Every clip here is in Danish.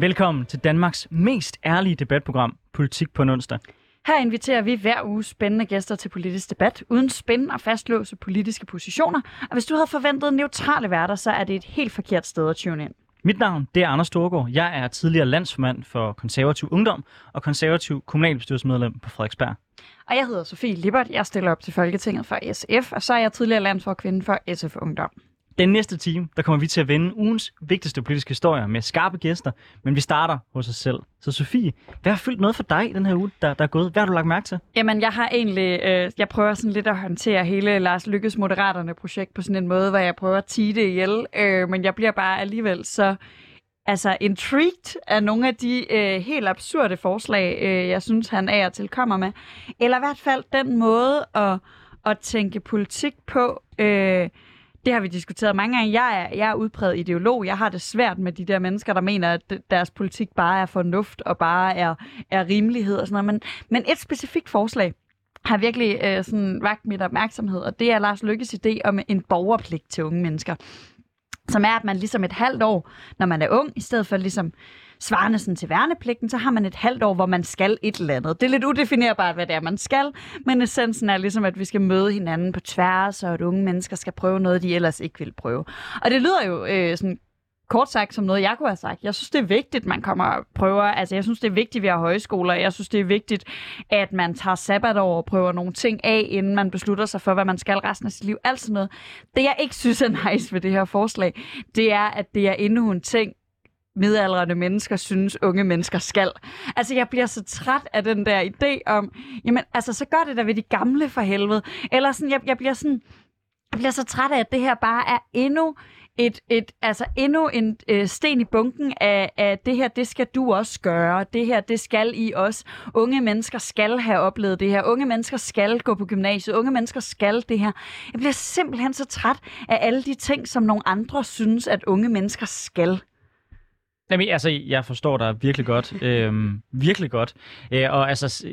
Velkommen til Danmarks mest ærlige debatprogram, Politik på en onsdag. Her inviterer vi hver uge spændende gæster til politisk debat, uden spændende og fastlåse politiske positioner. Og hvis du havde forventet neutrale værter, så er det et helt forkert sted at tune ind. Mit navn det er Anders Storgård. Jeg er tidligere landsformand for konservativ ungdom og konservativ kommunalbestyrelsesmedlem på Frederiksberg. Og jeg hedder Sofie Lippert. Jeg stiller op til Folketinget for SF, og så er jeg tidligere landsforkvinde for SF Ungdom. Den næste time, der kommer vi til at vende ugens vigtigste politiske historier med skarpe gæster, men vi starter hos os selv. Så Sofie, hvad har fyldt noget for dig den her uge, der, der er gået? Hvad har du lagt mærke til? Jamen, jeg har egentlig, øh, jeg prøver sådan lidt at håndtere hele Lars Lykkes Moderaterne projekt på sådan en måde, hvor jeg prøver at tige det ihjel, øh, men jeg bliver bare alligevel så altså intrigued af nogle af de øh, helt absurde forslag, øh, jeg synes, han er til kommer med. Eller i hvert fald den måde at, at tænke politik på, øh, det har vi diskuteret mange gange. Jeg er, jeg er udpræget ideolog. Jeg har det svært med de der mennesker, der mener, at deres politik bare er fornuft og bare er, er rimelighed og sådan noget. Men, men et specifikt forslag har virkelig øh, sådan vagt mit opmærksomhed, og det er Lars Lykkes idé om en borgerpligt til unge mennesker. Som er, at man ligesom et halvt år, når man er ung, i stedet for ligesom svarende sådan til værnepligten, så har man et halvt år, hvor man skal et eller andet. Det er lidt udefinerbart, hvad det er, man skal, men essensen er ligesom, at vi skal møde hinanden på tværs, og at unge mennesker skal prøve noget, de ellers ikke vil prøve. Og det lyder jo øh, sådan kort sagt som noget, jeg kunne have sagt. Jeg synes, det er vigtigt, man kommer og prøver. Altså, jeg synes, det er vigtigt, at vi har højskoler. Jeg synes, det er vigtigt, at man tager sabbatår og prøver nogle ting af, inden man beslutter sig for, hvad man skal resten af sit liv. Alt sådan noget. Det, jeg ikke synes er nice ved det her forslag, det er, at det er endnu en ting, midaldrende mennesker synes, unge mennesker skal. Altså, jeg bliver så træt af den der idé om, jamen, altså, så gør det da ved de gamle for helvede. Eller sådan, jeg, jeg bliver sådan, jeg bliver så træt af, at det her bare er endnu et, et, altså endnu en øh, sten i bunken af, af det her, det skal du også gøre. Det her, det skal I også. Unge mennesker skal have oplevet det her. Unge mennesker skal gå på gymnasiet. Unge mennesker skal det her. Jeg bliver simpelthen så træt af alle de ting, som nogle andre synes, at unge mennesker skal. Jamen, altså, jeg forstår dig virkelig godt. øhm, virkelig godt. Øh, og altså,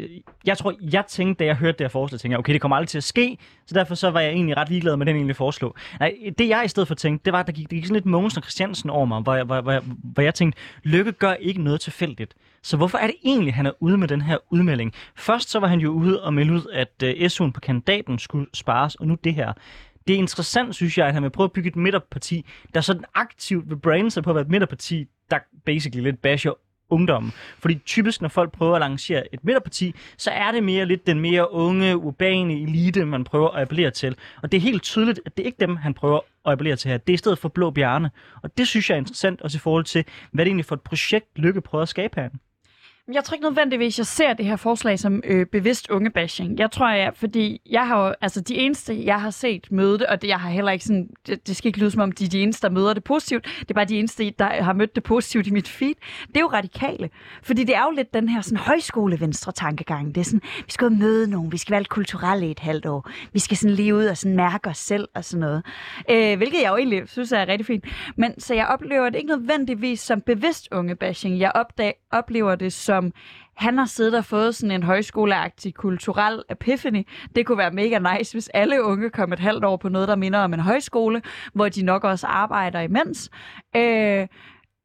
jeg tror, jeg tænkte, da jeg hørte det her forslag, tænkte jeg, okay, det kommer aldrig til at ske, så derfor så var jeg egentlig ret ligeglad med den egentlig foreslå. Nej, det jeg i stedet for tænkte, det var, at der gik, der gik sådan lidt Mogens og Christiansen over mig, hvor jeg, hvor, hvor, hvor jeg tænkte, Lykke gør ikke noget tilfældigt. Så hvorfor er det egentlig, han er ude med den her udmelding? Først så var han jo ude og melde ud, at øh, uh, SU'en på kandidaten skulle spares, og nu det her det er interessant, synes jeg, at han vil prøve at bygge et midterparti, der sådan aktivt vil brande sig på at være et midterparti, der basically lidt basher ungdommen. Fordi typisk, når folk prøver at lancere et midterparti, så er det mere lidt den mere unge, urbane elite, man prøver at appellere til. Og det er helt tydeligt, at det er ikke dem, han prøver at appellere til her. Det er i stedet for Blå Bjarne. Og det synes jeg er interessant, også i forhold til, hvad det egentlig for et projekt Lykke prøver at skabe her. Jeg tror ikke nødvendigvis, jeg ser det her forslag som øh, bevidst ungebashing. Jeg tror, jeg, fordi jeg har jo, altså de eneste, jeg har set møde det, og det, jeg har heller ikke sådan, det, det skal ikke lyde som om, de er de eneste, der møder det positivt. Det er bare de eneste, der har mødt det positivt i mit feed. Det er jo radikale. Fordi det er jo lidt den her sådan højskolevenstre tankegang. Det er sådan, vi skal jo møde nogen, vi skal være lidt kulturelle i et halvt år. Vi skal sådan leve ud og sådan mærke os selv og sådan noget. Øh, hvilket jeg jo egentlig synes er rigtig fint. Men så jeg oplever det ikke nødvendigvis som bevidst ungebashing. Jeg opdag, oplever det som som han har siddet og fået sådan en højskoleagtig kulturel epiphany. Det kunne være mega nice, hvis alle unge kom et halvt år på noget, der minder om en højskole, hvor de nok også arbejder imens. Øh,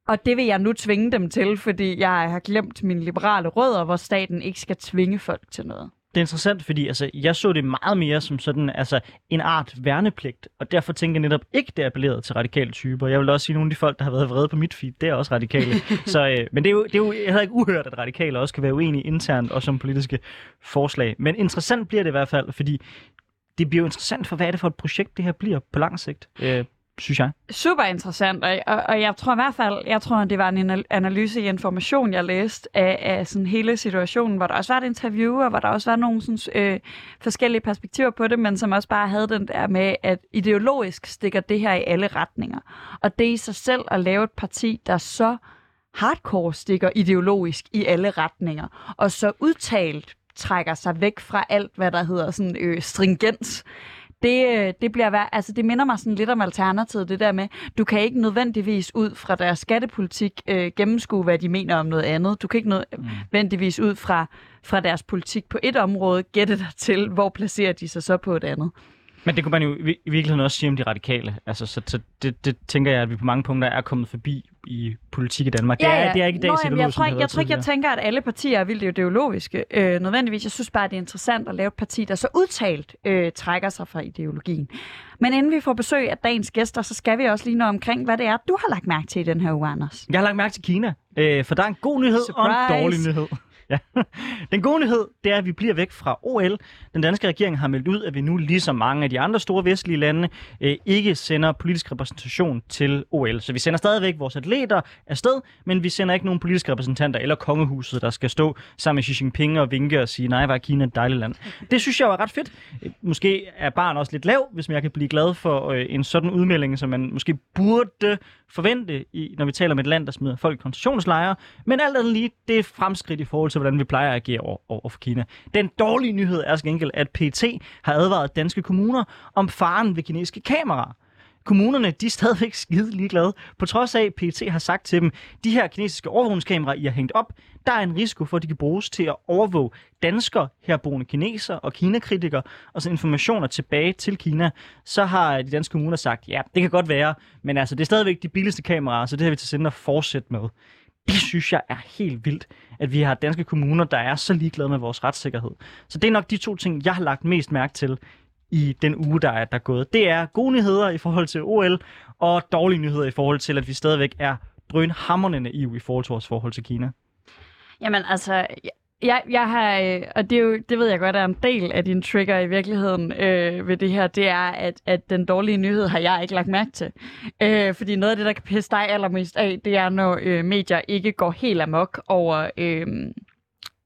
og det vil jeg nu tvinge dem til, fordi jeg har glemt mine liberale rødder, hvor staten ikke skal tvinge folk til noget det er interessant, fordi altså, jeg så det meget mere som sådan altså, en art værnepligt, og derfor tænker jeg netop ikke, det er appelleret til radikale typer. Jeg vil også sige, at nogle af de folk, der har været vrede på mit feed, det er også radikale. så, øh, men det er, jo, det er jo, jeg havde ikke uhørt, at radikale også kan være uenige internt, og som politiske forslag. Men interessant bliver det i hvert fald, fordi det bliver jo interessant for, hvad er det for et projekt, det her bliver på lang sigt. Øh, synes jeg. Super interessant, og, og, og jeg tror i hvert fald, jeg tror, det var en analyse i information, jeg læste af, af sådan hele situationen, hvor der også var et interview, og hvor der også var nogle sådan, øh, forskellige perspektiver på det, men som også bare havde den der med, at ideologisk stikker det her i alle retninger. Og det i sig selv at lave et parti, der så hardcore stikker ideologisk i alle retninger, og så udtalt trækker sig væk fra alt, hvad der hedder sådan øh, stringens, det, øh, det bliver vær- altså det minder mig sådan lidt om alternativet, det der med, du kan ikke nødvendigvis ud fra deres skattepolitik øh, gennemskue, hvad de mener om noget andet. Du kan ikke mm. nødvendigvis ud fra, fra deres politik på et område gætte dig til, hvor placerer de sig så på et andet. Men det kunne man jo i virkeligheden også sige om de radikale. Altså, så, så det, det tænker jeg, at vi på mange punkter er kommet forbi i politik i Danmark. Det, er, det er ikke i dag Nå, jamen, jeg, tror, ikke, jeg tror ikke, jeg tænker, at alle partier er vildt ideologiske øh, nødvendigvis. Jeg synes bare, det er interessant at lave et parti, der så udtalt øh, trækker sig fra ideologien. Men inden vi får besøg af dagens gæster, så skal vi også lige nå omkring, hvad det er, du har lagt mærke til i den her uge, Anders. Jeg har lagt mærke til Kina, øh, for der er en god nyhed og en Surprise! dårlig nyhed. Ja. Den gode nyhed, det er, at vi bliver væk fra OL. Den danske regering har meldt ud, at vi nu, ligesom mange af de andre store vestlige lande, øh, ikke sender politisk repræsentation til OL. Så vi sender stadigvæk vores atleter afsted, men vi sender ikke nogen politiske repræsentanter eller kongehuset, der skal stå sammen med Xi Jinping og vinke og sige, nej, var Kina et dejligt land. Det synes jeg var ret fedt. Øh, måske er barn også lidt lav, hvis jeg kan blive glad for øh, en sådan udmelding, som man måske burde forvente, i, når vi taler om et land, der smider folk i koncentrationslejre. Men alt andet lige, det er fremskridt i forhold til, hvordan vi plejer at agere over, over for Kina. Den dårlige nyhed er til gengæld, at PT har advaret danske kommuner om faren ved kinesiske kameraer. Kommunerne de er stadigvæk skide ligeglade, på trods af, at PET har sagt til dem, de her kinesiske overvågningskameraer, I har hængt op, der er en risiko for, at de kan bruges til at overvåge danskere, herboende kineser og kinakritikere, og så informationer tilbage til Kina. Så har de danske kommuner sagt, ja, det kan godt være, men altså, det er stadigvæk de billigste kameraer, så det har vi til sinde at fortsætte med. Det synes jeg er helt vildt, at vi har danske kommuner, der er så ligeglade med vores retssikkerhed. Så det er nok de to ting, jeg har lagt mest mærke til i den uge, der er, der er gået. Det er gode nyheder i forhold til OL, og dårlige nyheder i forhold til, at vi stadigvæk er drønhammerende naive i forhold til vores forhold til Kina. Jamen altså, jeg- jeg, har, øh, og det, er jo, det ved jeg godt er en del af din trigger i virkeligheden øh, ved det her, det er, at, at den dårlige nyhed har jeg ikke lagt mærke til. Øh, fordi noget af det, der kan pisse dig allermest af, det er, når øh, medier ikke går helt amok over... Øh,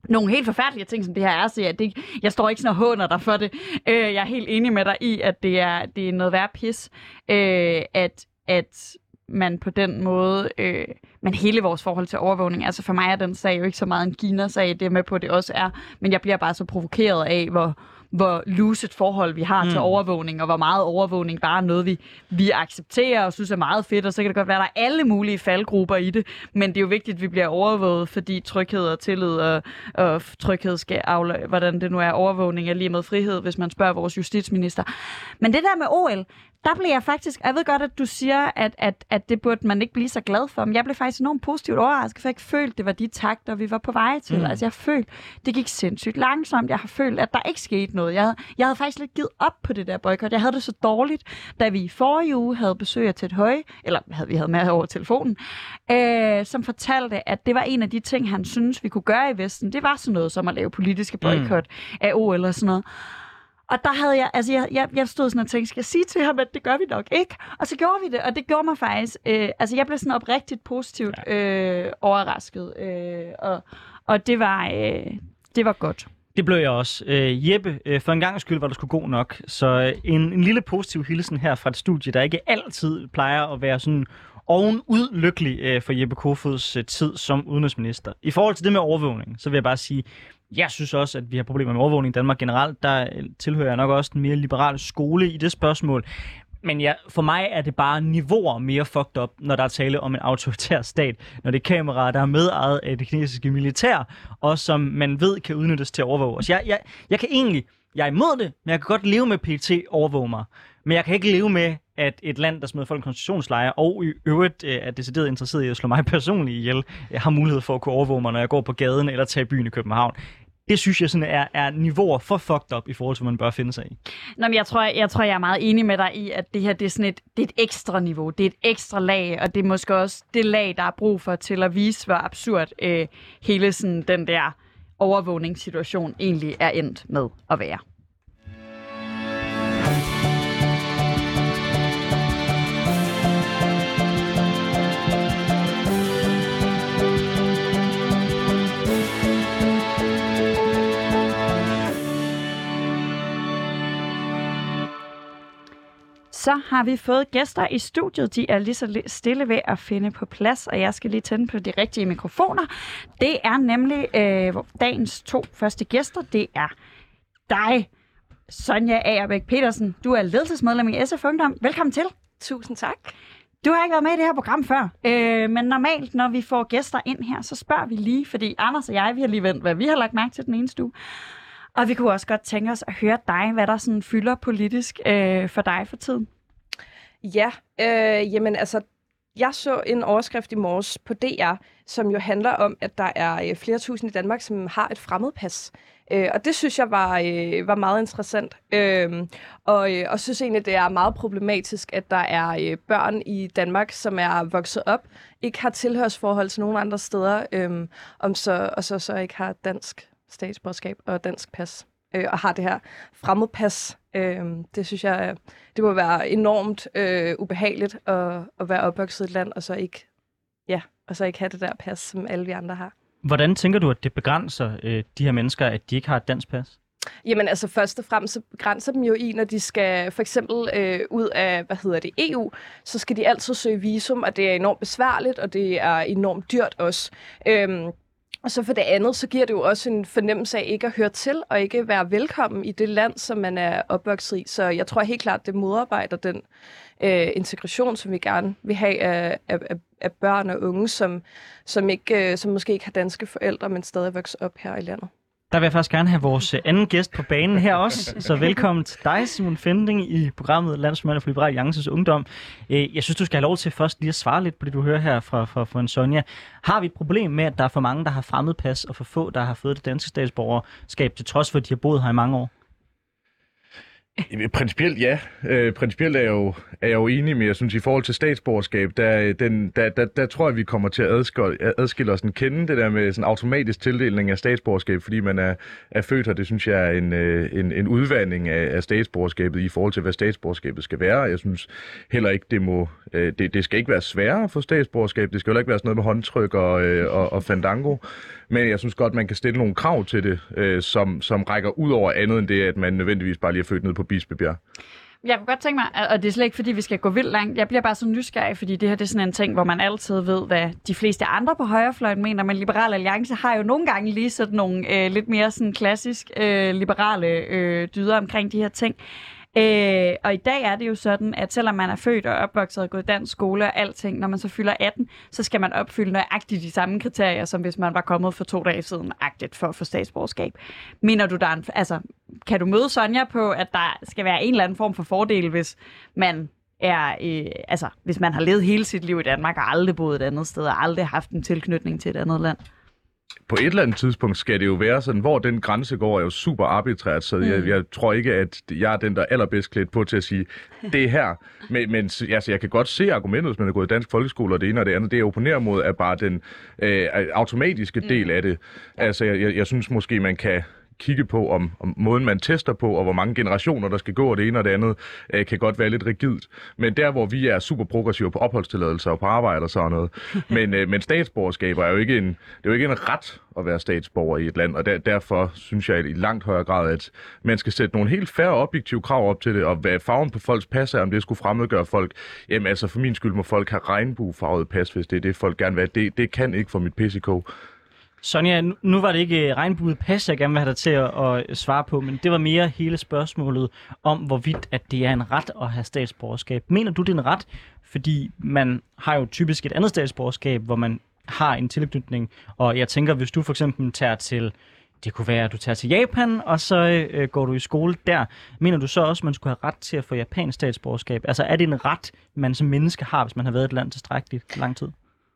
nogle helt forfærdelige ting, som det her er, så jeg, det, jeg står ikke sådan og håner dig for det. Øh, jeg er helt enig med dig i, at det er, det er noget værd pis, øh, at, at man på den måde, øh, men hele vores forhold til overvågning, altså for mig er den sag jo ikke så meget en Kina-sag, det er med på, at det også er, men jeg bliver bare så provokeret af, hvor, hvor loose et forhold vi har mm. til overvågning, og hvor meget overvågning bare er noget, vi, vi accepterer og synes er meget fedt, og så kan det godt være, at der er alle mulige faldgrupper i det, men det er jo vigtigt, at vi bliver overvåget, fordi tryghed og tillid og, og tryghed skal afle, hvordan det nu er, overvågning er lige med frihed, hvis man spørger vores justitsminister. Men det der med OL, der blev jeg faktisk, jeg ved godt, at du siger, at, at, at det burde man ikke blive så glad for, men jeg blev faktisk enormt positivt overrasket, for jeg ikke følte, det var de takter, vi var på vej til. Mm. Altså jeg følte, det gik sindssygt langsomt. Jeg har følt, at der ikke skete noget. Jeg havde, jeg havde faktisk lidt givet op på det der boykot. Jeg havde det så dårligt, da vi i forrige uge havde besøg af Ted Høje, eller havde, vi havde med over telefonen, øh, som fortalte, at det var en af de ting, han synes, vi kunne gøre i Vesten. Det var sådan noget som at lave politiske boykot mm. af OL og sådan noget. Og der havde jeg, altså jeg, jeg, jeg stod sådan og tænkte, skal jeg sige til ham, at det gør vi nok ikke? Og så gjorde vi det, og det gjorde mig faktisk, øh, altså jeg blev sådan oprigtigt positivt øh, overrasket, øh, og, og det var, øh, det var godt. Det blev jeg også. Øh, Jeppe, øh, for en gang skyld var du sgu god nok. Så øh, en, en lille positiv hilsen her fra et studie, der ikke altid plejer at være sådan ovenud lykkelig øh, for Jeppe Kofods øh, tid som udenrigsminister. I forhold til det med overvågning, så vil jeg bare sige, jeg synes også, at vi har problemer med overvågning i Danmark generelt. Der øh, tilhører jeg nok også den mere liberale skole i det spørgsmål. Men ja, for mig er det bare niveauer mere fucked up, når der er tale om en autoritær stat. Når det er kameraer, der er medejet af det kinesiske militær, og som man ved kan udnyttes til at overvåge os. Jeg, jeg, jeg kan egentlig, jeg er imod det, men jeg kan godt leve med PT overvåge mig. Men jeg kan ikke leve med, at et land, der smider folk i koncentrationslejre, og i øvrigt øh, er decideret interesseret i at slå mig personligt ihjel, jeg har mulighed for at kunne overvåge mig, når jeg går på gaden eller tager byen i København. Det synes jeg sådan er, er niveauer for fucked up i forhold til, hvad man bør finde sig i. Nå, men jeg tror, jeg tror, jeg er meget enig med dig i, at det her det er sådan et, det er et ekstra niveau. Det er et ekstra lag, og det er måske også det lag, der er brug for til at vise, hvor absurd øh, hele sådan den der overvågningssituation egentlig er endt med at være. Så har vi fået gæster i studiet. De er lige så stille ved at finde på plads, og jeg skal lige tænde på de rigtige mikrofoner. Det er nemlig øh, dagens to første gæster. Det er dig, Sonja Agerbæk Petersen. Du er ledelsesmedlem i SF Ungdom. Velkommen til. Tusind tak. Du har ikke været med i det her program før, øh, men normalt, når vi får gæster ind her, så spørger vi lige, fordi Anders og jeg, vi har lige vendt, hvad vi har lagt mærke til den ene stue. Og vi kunne også godt tænke os at høre dig, hvad der sådan fylder politisk øh, for dig for tiden. Ja, øh, jamen altså, jeg så en overskrift i morges på DR, som jo handler om, at der er øh, flere tusind i Danmark, som har et fremmedpas. Øh, og det synes jeg var, øh, var meget interessant. Øh, og, øh, og synes egentlig, det er meget problematisk, at der er øh, børn i Danmark, som er vokset op, ikke har tilhørsforhold til nogen andre steder, øh, om så, og så, så ikke har dansk statsborgerskab og dansk pas øh, og har det her fremmedpas. Øh, det synes jeg, det må være enormt øh, ubehageligt at, at være opvokset i et land, og så ikke, ja, og så ikke have det der pas, som alle vi andre har. Hvordan tænker du, at det begrænser øh, de her mennesker, at de ikke har et dansk pas? Jamen altså først og fremmest så begrænser dem jo i, når de skal for eksempel øh, ud af, hvad hedder det, EU, så skal de altid søge visum, og det er enormt besværligt, og det er enormt dyrt også. Øhm, og så for det andet, så giver det jo også en fornemmelse af ikke at høre til, og ikke være velkommen i det land, som man er opvokset i. Så jeg tror helt klart, det modarbejder den øh, integration, som vi gerne vil have af, af, af børn og unge, som, som, ikke, øh, som måske ikke har danske forældre, men stadig vokser op her i landet. Der vil jeg faktisk gerne have vores øh, anden gæst på banen her også. Så velkommen til dig, Simon Fending, i programmet Landsmand for Liberal Alliances Ungdom. Øh, jeg synes, du skal have lov til først lige at svare lidt på det, du hører her fra, fra, fra en Sonja. Har vi et problem med, at der er for mange, der har fremmedpas, og for få, der har fået det danske statsborgerskab, til trods for, at de har boet her i mange år? Principielt ja. Øh, principielt er jeg, jo, er jeg jo enig men jeg synes i forhold til statsborgerskab, der, den, der, der, der tror jeg, vi kommer til at adskille, adskille os en kende det der med sådan automatisk tildeling af statsborgerskab, fordi man er, er født her. Det synes jeg er en, øh, en, en udvandring af, af statsborgerskabet i forhold til, hvad statsborgerskabet skal være. Jeg synes heller ikke, det må øh, det, det skal ikke være sværere at få statsborgerskab. Det skal heller ikke være sådan noget med håndtryk og, øh, og, og fandango. Men jeg synes godt, man kan stille nogle krav til det, øh, som, som rækker ud over andet end det, at man nødvendigvis bare lige er født ned på Bispebjerg. Jeg kunne godt tænke mig, og det er slet ikke fordi, vi skal gå vildt langt. Jeg bliver bare så nysgerrig, fordi det her det er sådan en ting, hvor man altid ved, hvad de fleste andre på højrefløjen mener, men Liberal Alliance har jo nogle gange lige sådan nogle øh, lidt mere sådan klassisk øh, liberale øh, dyder omkring de her ting. Øh, og i dag er det jo sådan, at selvom man er født og opvokset og gået dansk skole og alting, når man så fylder 18, så skal man opfylde nøjagtigt de samme kriterier, som hvis man var kommet for to dage siden, agtigt for at få statsborgerskab. Mener du, der en, altså, kan du møde Sonja på, at der skal være en eller anden form for fordel, hvis man er, øh, altså, hvis man har levet hele sit liv i Danmark og aldrig boet et andet sted og aldrig haft en tilknytning til et andet land? På et eller andet tidspunkt skal det jo være sådan, hvor den grænse går, er jo super arbitrært, så mm. jeg, jeg tror ikke, at jeg er den, der er allerbedst klædt på til at sige, det er her. Men, men altså, jeg kan godt se argumentet, hvis man er gået i dansk folkeskole, og det ene og det andet, det jeg opponerer mod, er bare den øh, automatiske del mm. af det. Altså, jeg, jeg, jeg synes måske, man kan kigge på, om, om måden man tester på, og hvor mange generationer, der skal gå, og det ene og det andet, øh, kan godt være lidt rigidt. Men der, hvor vi er super progressive på opholdstilladelser og på arbejde og sådan noget. Men, øh, men statsborgerskab er jo ikke en, det er jo ikke en ret at være statsborger i et land, og der, derfor synes jeg i langt højere grad, at man skal sætte nogle helt færre objektive krav op til det, og hvad farven på folks pas er, om det skulle fremmedgøre folk. Jamen altså, for min skyld må folk have regnbuefarvet pas, hvis det er det, folk gerne vil have. Det, det kan ikke for mit PCK. Sonja, nu var det ikke øh, regnbuet pas, jeg gerne vil have dig til at, at øh, svare på, men det var mere hele spørgsmålet om, hvorvidt at det er en ret at have statsborgerskab. Mener du, det er en ret? Fordi man har jo typisk et andet statsborgerskab, hvor man har en tilknytning, og jeg tænker, hvis du for eksempel tager til det kunne være, at du tager til Japan, og så øh, øh går du i skole der. Mener du så også, at man skulle have ret til at få japansk statsborgerskab? Altså er det en ret, man som menneske har, hvis man har været i et land tilstrækkeligt lang tid?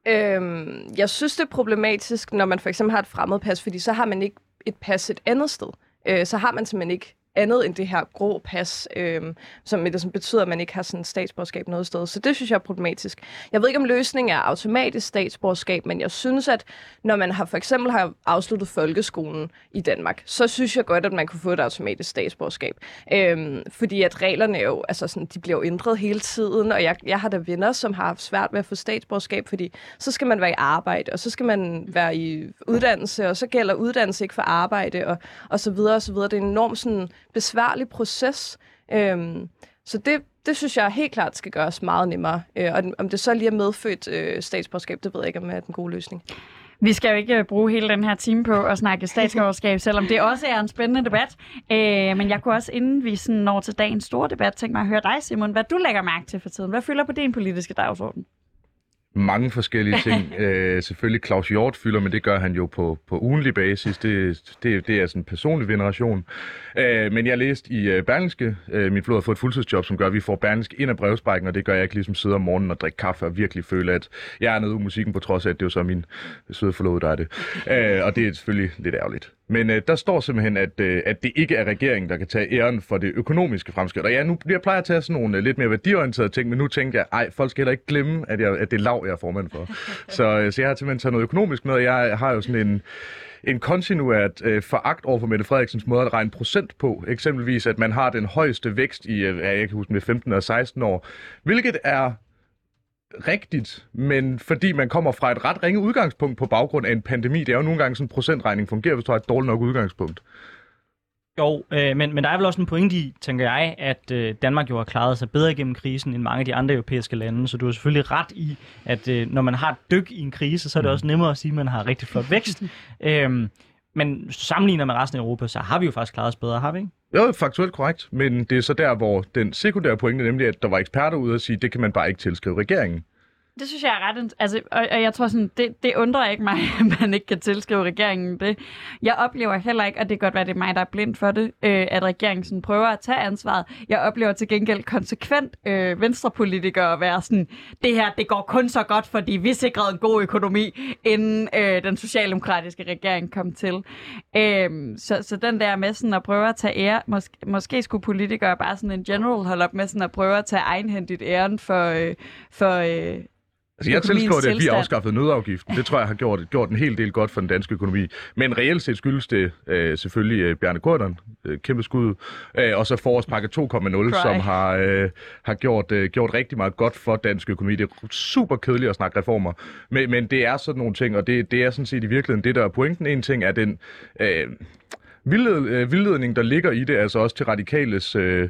Øhm, jeg synes, det er problematisk, når man for eksempel har et fremmed pas, fordi så har man ikke et pas et andet sted. Øh, så har man simpelthen ikke andet end det her grå pas, øh, som, det, som betyder, at man ikke har sådan statsborgerskab noget sted. Så det synes jeg er problematisk. Jeg ved ikke, om løsningen er automatisk statsborgerskab, men jeg synes, at når man har for eksempel har afsluttet folkeskolen i Danmark, så synes jeg godt, at man kunne få et automatisk statsborgerskab. Øh, fordi at reglerne jo, altså sådan, de bliver jo ændret hele tiden, og jeg, jeg har da venner, som har haft svært ved at få statsborgerskab, fordi så skal man være i arbejde, og så skal man være i uddannelse, og så gælder uddannelse ikke for arbejde, og, og så videre, og så videre. Det er enormt sådan, besværlig proces. Øhm, så det, det synes jeg helt klart skal gøres meget nemmere. Øh, og om det så lige er medfødt øh, statsborgerskab, det ved jeg ikke, om det er den gode løsning. Vi skal jo ikke øh, bruge hele den her time på at snakke statsborgerskab, selvom det også er en spændende debat. Øh, men jeg kunne også, inden vi sådan når til dagens store debat, tænke mig at høre dig, Simon, hvad du lægger mærke til for tiden. Hvad fylder på din politiske dagsorden? Mange forskellige ting. øh, selvfølgelig Claus Hjort fylder, men det gør han jo på, på ugenlig basis. Det, det, det er sådan en personlig veneration. Øh, men jeg læste i øh, Berlingske, øh, min flod har fået et fuldtidsjob, som gør, at vi får Berlingske ind af brevsprækken, og det gør jeg ikke ligesom sidde om morgenen og drikke kaffe og virkelig føle, at jeg er nede i musikken, på trods af, at det er jo så min søde forlovede, der er det. Øh, og det er selvfølgelig lidt ærgerligt. Men øh, der står simpelthen, at, øh, at det ikke er regeringen, der kan tage æren for det økonomiske fremskridt. Og ja, nu jeg plejer at tage sådan nogle øh, lidt mere værdiorienterede ting, men nu tænker jeg, ej, folk skal heller ikke glemme, at, jeg, at det er lav, jeg er formand for. så, øh, så jeg har simpelthen taget noget økonomisk med, og jeg har jo sådan en en kontinuert øh, foragt over for Mette Frederiksens måde at regne procent på. Eksempelvis, at man har den højeste vækst i, øh, jeg kan huske, med 15 og 16 år. Hvilket er rigtigt, men fordi man kommer fra et ret ringe udgangspunkt på baggrund af en pandemi. Det er jo nogle gange sådan en procentregning fungerer, hvis du har et dårligt nok udgangspunkt. Jo, øh, men, men der er vel også en pointe i, tænker jeg, at øh, Danmark jo har klaret sig bedre gennem krisen end mange af de andre europæiske lande, så du har selvfølgelig ret i, at øh, når man har et dyk i en krise, så er det mm. også nemmere at sige, at man har rigtig flot vækst. øhm, men sammenligner med resten af Europa, så har vi jo faktisk klaret os bedre, har vi ikke? Jo, faktuelt korrekt, men det er så der, hvor den sekundære pointe, nemlig at der var eksperter ude og sige, det kan man bare ikke tilskrive regeringen. Det synes jeg er ret... Altså, og, og jeg tror sådan, det, det undrer ikke mig, at man ikke kan tilskrive regeringen det. Jeg oplever heller ikke, og det kan godt være, det er mig, der er blind for det, øh, at regeringen sådan prøver at tage ansvaret. Jeg oplever til gengæld konsekvent øh, venstrepolitikere at være sådan, det her, det går kun så godt, fordi vi sikrede en god økonomi, inden øh, den socialdemokratiske regering kom til. Øh, så, så den der med sådan at prøve at tage ære, måske, måske skulle politikere bare sådan en general holde op med sådan at prøve at tage egenhændigt æren for, øh, for øh, Altså, jeg tilskriver det, at vi har afskaffet nødafgiften. Det tror jeg har gjort, gjort en hel del godt for den danske økonomi. Men reelt set skyldes det øh, selvfølgelig øh, Bjarne Korten, øh, kæmpe skud, øh, og så forårspakke 2.0, som har, øh, har gjort, øh, gjort rigtig meget godt for dansk økonomi. Det er super kedeligt at snakke reformer, men, men det er sådan nogle ting, og det, det er sådan set i virkeligheden det, der er pointen. En ting er den... Øh, vildled, øh, vildledning, der ligger i det, altså også til radikales øh,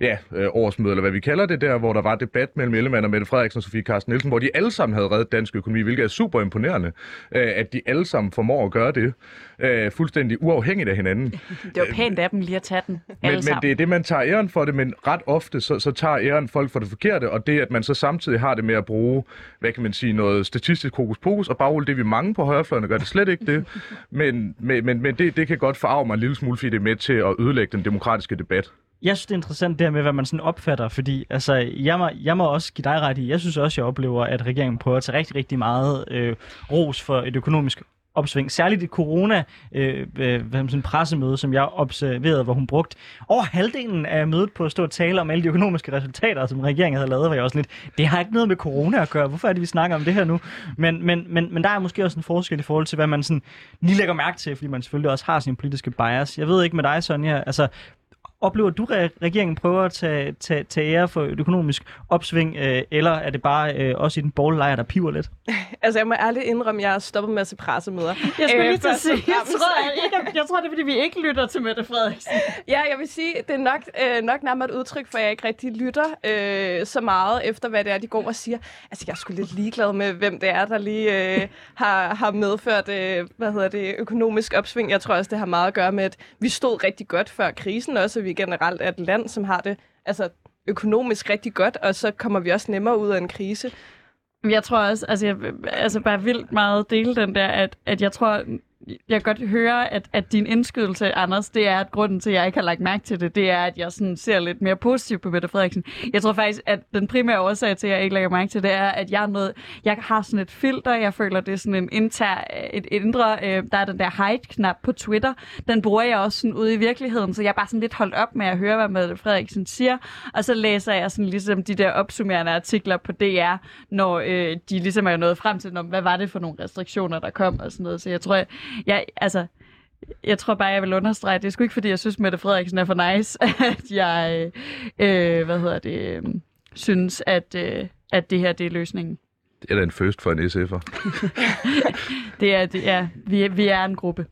ja, øh, årsmøde, eller hvad vi kalder det der, hvor der var debat mellem Ellemann og Mette Frederiksen og Sofie Carsten Nielsen, hvor de alle sammen havde reddet dansk økonomi, hvilket er super imponerende, øh, at de alle sammen formår at gøre det, øh, fuldstændig uafhængigt af hinanden. Det var pænt af dem lige at tage den, men, men det er det, man tager æren for det, men ret ofte, så, så tager æren folk for det forkerte, og det, at man så samtidig har det med at bruge, hvad kan man sige, noget statistisk hokus pokus, og baghold det, vi mange på højrefløjen gør det slet ikke det, men, men, men, men det, det kan godt farve mig en lille smule, fordi det er med til at ødelægge den demokratiske debat. Jeg synes, det er interessant det her med, hvad man sådan opfatter, fordi altså, jeg, må, jeg må også give dig ret i, jeg synes også, jeg oplever, at regeringen prøver at tage rigtig, rigtig meget øh, ros for et økonomisk opsving. Særligt i corona øh, øh, sådan pressemøde, som jeg observerede, hvor hun brugte over halvdelen af mødet på at stå og tale om alle de økonomiske resultater, som regeringen havde lavet, var jeg også lidt, det har ikke noget med corona at gøre. Hvorfor er det, vi snakker om det her nu? Men, men, men, men der er måske også en forskel i forhold til, hvad man sådan lige lægger mærke til, fordi man selvfølgelig også har sin politiske bias. Jeg ved ikke med dig, Sonja, altså Oplever du, at regeringen prøver at tage, tage, tage ære for et økonomisk opsving, øh, eller er det bare øh, også i den borgerlejr, der piver lidt? altså, jeg må ærligt indrømme, at jeg har stoppet med at se pressemøder. Jeg skulle lige til at sige, jeg tror, jeg, ikke, jeg tror, det er, fordi vi ikke lytter til Mette Frederiksen. ja, jeg vil sige, det er nok, øh, nok nærmere et udtryk for, at jeg ikke rigtig lytter øh, så meget efter, hvad det er, de går og siger. Altså, jeg er sgu lidt ligeglad med, hvem det er, der lige øh, har, har medført øh, hvad hedder det, økonomisk opsving. Jeg tror også, det har meget at gøre med, at vi stod rigtig godt før krisen også, vi generelt er et land, som har det altså, økonomisk rigtig godt, og så kommer vi også nemmere ud af en krise. Jeg tror også, altså, jeg, altså bare vildt meget dele den der, at, at jeg tror, jeg kan godt høre, at, at din indskydelse, Anders, det er, at grunden til, at jeg ikke har lagt mærke til det, det er, at jeg sådan ser lidt mere positivt på Mette Frederiksen. Jeg tror faktisk, at den primære årsag til, at jeg ikke lægger mærke til det, er, at jeg, er noget, jeg har sådan et filter, jeg føler, det er sådan en inter, et indre, øh, der er den der hide-knap på Twitter, den bruger jeg også sådan ude i virkeligheden, så jeg er bare sådan lidt holdt op med at høre, hvad Mette Frederiksen siger, og så læser jeg sådan ligesom de der opsummerende artikler på DR, når øh, de ligesom er nået frem til, når, hvad var det for nogle restriktioner, der kom? og sådan noget, så jeg tror, jeg, jeg, altså, jeg tror bare, jeg vil understrege, det er sgu ikke, fordi jeg synes, Mette Frederiksen er for nice, at jeg, øh, hvad hedder det, øh, synes, at, øh, at det her, det er løsningen. Det er da en first for en SF'er. det er, det er, vi, vi er en gruppe.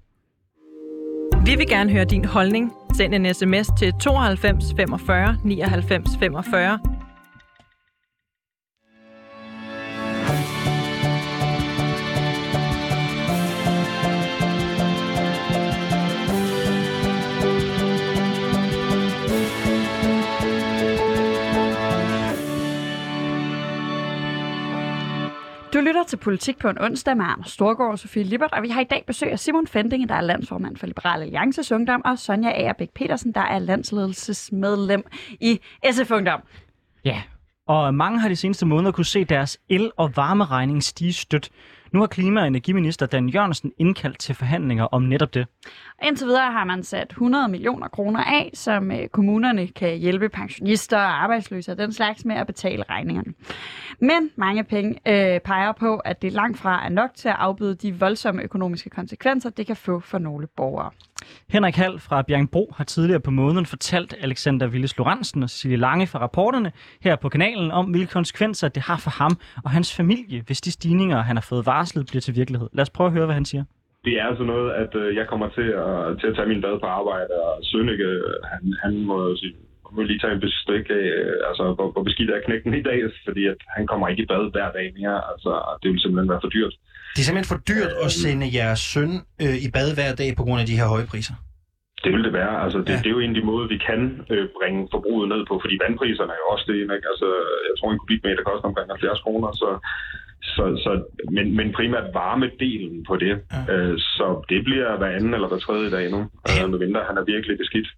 Vi vil gerne høre din holdning. Send en sms til 92 45 99 45 Du lytter til Politik på en onsdag med Anders Storgård og Sofie Lippert, og vi har i dag besøg af Simon Fendinge, der er landsformand for Liberal Alliances Ungdom, og Sonja Agerbæk Petersen, der er landsledelsesmedlem i SF Ungdom. Ja, og mange har de seneste måneder kunne se deres el- og varmeregning stige stødt. Nu har klima- og energiminister Dan Jørgensen indkaldt til forhandlinger om netop det. Indtil videre har man sat 100 millioner kroner af, som øh, kommunerne kan hjælpe pensionister og arbejdsløse og den slags med at betale regningerne. Men mange penge øh, peger på, at det langt fra er nok til at afbøde de voldsomme økonomiske konsekvenser, det kan få for nogle borgere. Henrik Hall fra Bjergbro har tidligere på måneden fortalt Alexander Willis Lorentzen og Cecilie Lange fra rapporterne her på kanalen om, hvilke konsekvenser det har for ham og hans familie, hvis de stigninger, han har fået varslet, bliver til virkelighed. Lad os prøve at høre, hvad han siger. Det er altså noget, at øh, jeg kommer til at, til at tage min bad på arbejde, og Sønneke, øh, han, han må jo sige, må lige tage en bestik af, øh, altså, hvor, hvor beskidt er knækken i dag, fordi at han kommer ikke i bad hver dag mere. Altså, det vil simpelthen være for dyrt. Det er simpelthen for dyrt at sende jeres søn øh, i bad hver dag på grund af de her høje priser. Det vil det være. Altså, det, Ja. det er jo en af de måder, vi kan øh, bringe forbruget ned på, fordi vandpriserne er jo også det. Ikke? Altså, jeg tror, en kubikmeter koster omkring 70 kroner, så, så, så, men, men primært varmedelen på det. Ja. Ja. Øh, så det bliver hver anden eller hver tredje dag nu, øh, medmindre han er virkelig beskidt.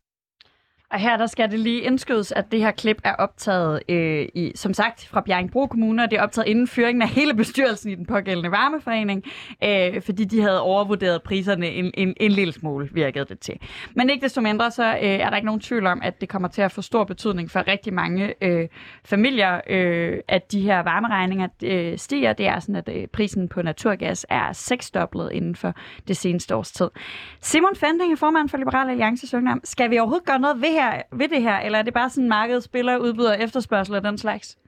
Og her der skal det lige indskydes, at det her klip er optaget, øh, i, som sagt, fra Bjerringbro Kommune, og det er optaget inden fyringen af hele bestyrelsen i den pågældende varmeforening, øh, fordi de havde overvurderet priserne en, en, en lille smule, virkede det til. Men ikke desto mindre, så øh, er der ikke nogen tvivl om, at det kommer til at få stor betydning for rigtig mange øh, familier, øh, at de her varmeregninger øh, stiger. Det er sådan, at øh, prisen på naturgas er seksdoblet inden for det seneste års tid. Simon Fendinge, formand for Liberale Alliance Ungdom, skal vi overhovedet gøre noget ved, her, ved det her, eller er det bare sådan markedet spiller, udbyder efterspørgsel og den slags?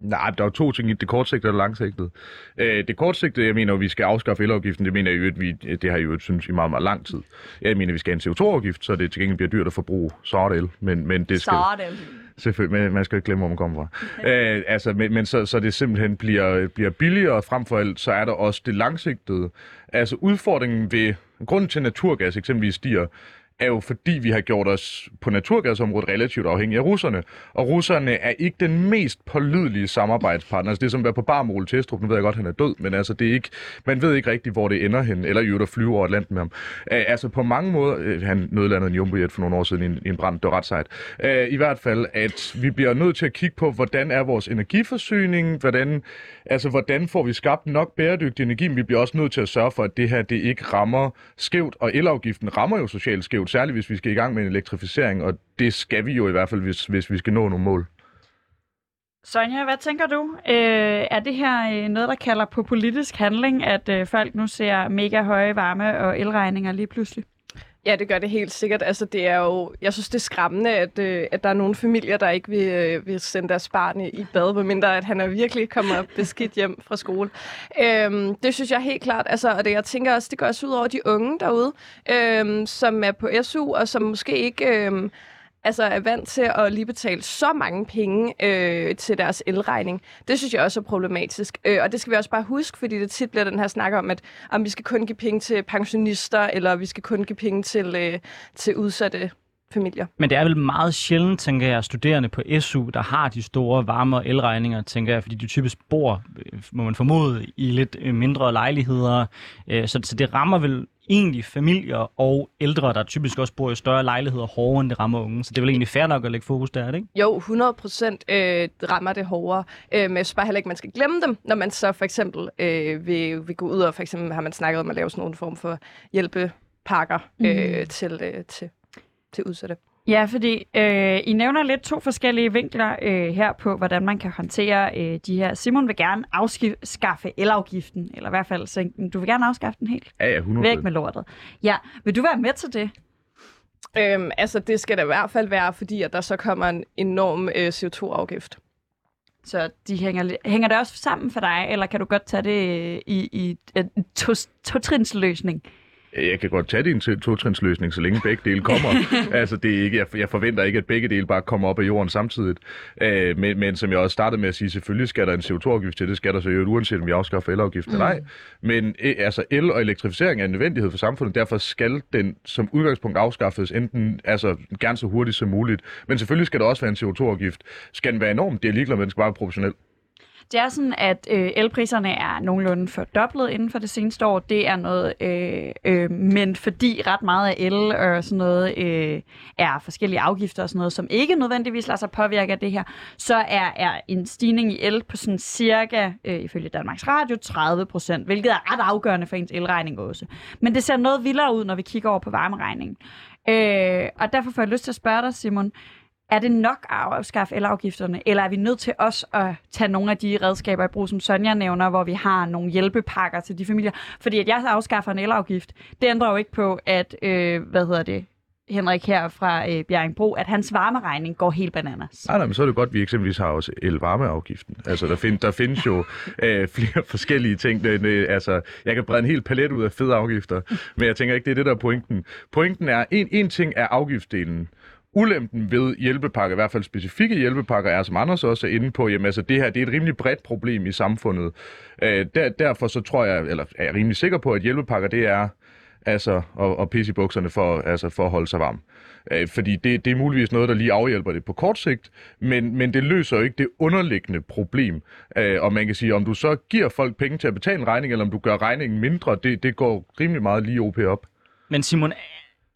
Nej, der er jo to ting i det kortsigtede og det langsigtede. Øh, det kortsigtede, jeg mener, at vi skal afskaffe elafgiften, det mener jeg jo, at vi, det har jeg jo synes i meget, meget lang tid. Jeg mener, at vi skal have en CO2-afgift, så det til gengæld bliver dyrt at forbruge sort el, men, men det skal... Er det. Selvfølgelig, men man skal ikke glemme, hvor man kommer fra. øh, altså, men, men så, så det simpelthen bliver, bliver billigere, og frem for alt, så er der også det langsigtede. Altså udfordringen ved, grunden til at naturgas eksempelvis stiger, er jo fordi, vi har gjort os på naturgasområdet relativt afhængige af russerne. Og russerne er ikke den mest pålidelige samarbejdspartner. Altså det er som at være på Barmol Testrup. Nu ved jeg godt, at han er død, men altså det er ikke, man ved ikke rigtigt, hvor det ender hen, eller i øvrigt at flyve over Atlanten med ham. Øh, altså på mange måder, øh, han nødlandede en jumbojet for nogle år siden i en, i en brand, det var ret sejt. Øh, I hvert fald, at vi bliver nødt til at kigge på, hvordan er vores energiforsyning, hvordan, altså hvordan får vi skabt nok bæredygtig energi, men vi bliver også nødt til at sørge for, at det her det ikke rammer skævt, og elafgiften rammer jo socialt skævt, særligt hvis vi skal i gang med en elektrificering, og det skal vi jo i hvert fald, hvis, hvis vi skal nå nogle mål. Sonja, hvad tænker du? Øh, er det her øh, noget, der kalder på politisk handling, at øh, folk nu ser mega høje varme- og elregninger lige pludselig? Ja, det gør det helt sikkert. Altså, det er jo, jeg synes, det er skræmmende, at, øh, at der er nogle familier, der ikke vil, øh, vil sende deres barn i, i bad, medmindre at han er virkelig kommer beskidt hjem fra skole. Øhm, det synes jeg helt klart. Altså, og det, jeg tænker også, det går også ud over de unge derude, øhm, som er på SU, og som måske ikke... Øhm, altså er vant til at lige betale så mange penge øh, til deres elregning. Det synes jeg også er problematisk. Øh, og det skal vi også bare huske, fordi det tit bliver den her snak om, at om vi skal kun give penge til pensionister, eller vi skal kun give penge til, øh, til udsatte familier. Men det er vel meget sjældent, tænker jeg, studerende på SU, der har de store varme- og elregninger, tænker jeg, fordi de typisk bor, må man formode, i lidt øh, mindre lejligheder. Øh, Så, så det rammer vel egentlig familier og ældre, der typisk også bor i større lejligheder, hårdere end det rammer unge. Så det er vel egentlig fair nok at lægge fokus der, er det ikke? Jo, 100 procent øh, rammer det hårdere. Øh, men jeg synes bare heller ikke, man skal glemme dem, når man så for eksempel øh, vil, vil gå ud og for eksempel har man snakket om at lave sådan nogle form for hjælpepakker øh, Mhm. til, øh, til, til udsatte. Ja, fordi øh, I nævner lidt to forskellige vinkler øh, her på, hvordan man kan håndtere øh, de her. Simon vil gerne afskaffe elafgiften, eller i hvert fald sænke den. Du vil gerne afskaffe den helt. Ja, ja, 100 Væk med lortet. Ja, vil du være med til det? Øhm, altså, det skal da i hvert fald være, fordi at der så kommer en enorm øh, CO2-afgift. Så de hænger, hænger det også sammen for dig, eller kan du godt tage det øh, i, i en to- to-trinsløsning? Jeg kan godt tage to- totrinsløsning, så længe begge dele kommer. altså, det er ikke, jeg, jeg forventer ikke, at begge dele bare kommer op af jorden samtidig. Øh, men, men som jeg også startede med at sige, selvfølgelig skal der en CO2-afgift til. Det skal der så jo uanset om vi afskaffer elafgiften mm. eller ej. Men øh, altså, el og elektrificering er en nødvendighed for samfundet. Derfor skal den som udgangspunkt afskaffes enten altså, gerne så hurtigt som muligt. Men selvfølgelig skal der også være en CO2-afgift. Skal den være enorm? Det er ligeglad med, den skal bare være proportionel. Det er sådan, at øh, elpriserne er nogenlunde fordoblet inden for det seneste år. Det er noget, øh, øh, men fordi ret meget af el og sådan noget øh, er forskellige afgifter og sådan noget, som ikke nødvendigvis lader sig påvirke af det her, så er, er en stigning i el på sådan cirka, øh, ifølge Danmarks Radio, 30 procent, hvilket er ret afgørende for ens elregning også. Men det ser noget vildere ud, når vi kigger over på varmeregningen. Øh, og derfor får jeg lyst til at spørge dig, Simon, er det nok at afskaffe elafgifterne, eller er vi nødt til også at tage nogle af de redskaber i brug, som Sonja nævner, hvor vi har nogle hjælpepakker til de familier? Fordi at jeg afskaffer en elafgift, det ændrer jo ikke på, at, øh, hvad hedder det, Henrik her fra øh, Bjerringbro, at hans varmeregning går helt bananas. Nej, nej, men så er det godt, at vi eksempelvis har også elvarmeafgiften. Altså, der, find, der findes jo øh, flere forskellige ting. Den, øh, altså, jeg kan brede en hel palet ud af fede afgifter, men jeg tænker ikke, det er det, der er pointen. Pointen er, en, en ting er afgiftsdelen. Ulempen ved hjælpepakker, i hvert fald specifikke hjælpepakker, er, som Anders også er inde på, jamen altså det her, det er et rimelig bredt problem i samfundet. Øh, der, derfor så tror jeg, eller er jeg rimelig sikker på, at hjælpepakker, det er altså og, og pisse i bukserne for, altså for at holde sig varm. Øh, fordi det, det er muligvis noget, der lige afhjælper det på kort sigt, men, men det løser jo ikke det underliggende problem. Øh, og man kan sige, om du så giver folk penge til at betale en regning, eller om du gør regningen mindre, det, det går rimelig meget lige OP op. Men Simon,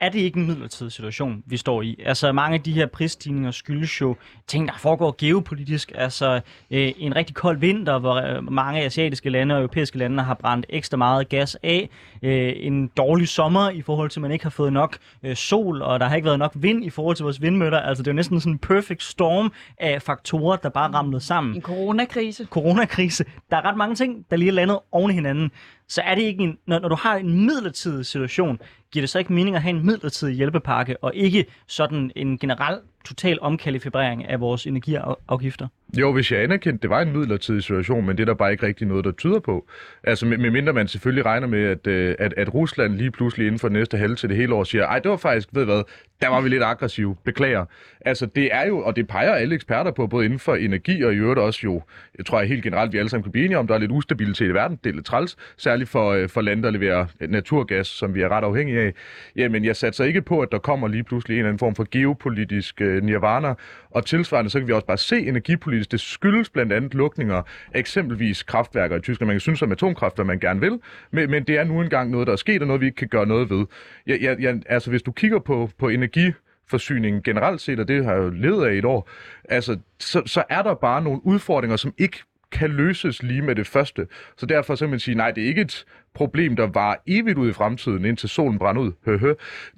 er det ikke en midlertidig situation, vi står i? Altså mange af de her prisstigninger skyldes jo ting, der foregår geopolitisk. Altså øh, en rigtig kold vinter, hvor øh, mange asiatiske lande og europæiske lande har brændt ekstra meget gas af. Øh, en dårlig sommer i forhold til, at man ikke har fået nok øh, sol, og der har ikke været nok vind i forhold til vores vindmøller. Altså det er jo næsten sådan en perfect storm af faktorer, der bare ramlede sammen. En coronakrise. Coronakrise. Der er ret mange ting, der lige er landet oven i hinanden. Så er det ikke en, når, når du har en midlertidig situation, giver det så ikke mening at have en midlertidig hjælpepakke, og ikke sådan en generel total omkalibrering af vores energiafgifter? Jo, hvis jeg anerkendte, det var en midlertidig situation, men det er der bare ikke rigtig noget, der tyder på. Altså, medmindre man selvfølgelig regner med, at, øh, at, at Rusland lige pludselig inden for næste halve til det hele år siger, ej, det var faktisk, ved hvad, der var vi lidt aggressive, beklager. Altså, det er jo, og det peger alle eksperter på, både inden for energi og i øvrigt også jo, jeg tror jeg helt generelt, vi alle sammen kan blive enige om, der er lidt ustabilitet i verden, det er lidt træls, særligt for, øh, for lande, der leverer øh, naturgas, som vi er ret afhængige af. Jamen, jeg satser ikke på, at der kommer lige pludselig en eller anden form for geopolitisk øh, nirvana, og tilsvarende, så kan vi også bare se energipolitisk, det skyldes blandt andet lukninger, eksempelvis kraftværker i Tyskland. Man kan synes om atomkraft, hvad man gerne vil, men, men det er nu engang noget, der er sket, og noget, vi ikke kan gøre noget ved. Jeg, jeg, jeg, altså, hvis du kigger på, på energi forsyningen generelt set, og det har jeg jo levet af i et år, altså, så, så er der bare nogle udfordringer, som ikke kan løses lige med det første. Så derfor så man sige, nej, det er ikke et problem, der var evigt ud i fremtiden, indtil solen brænder ud. Høhø.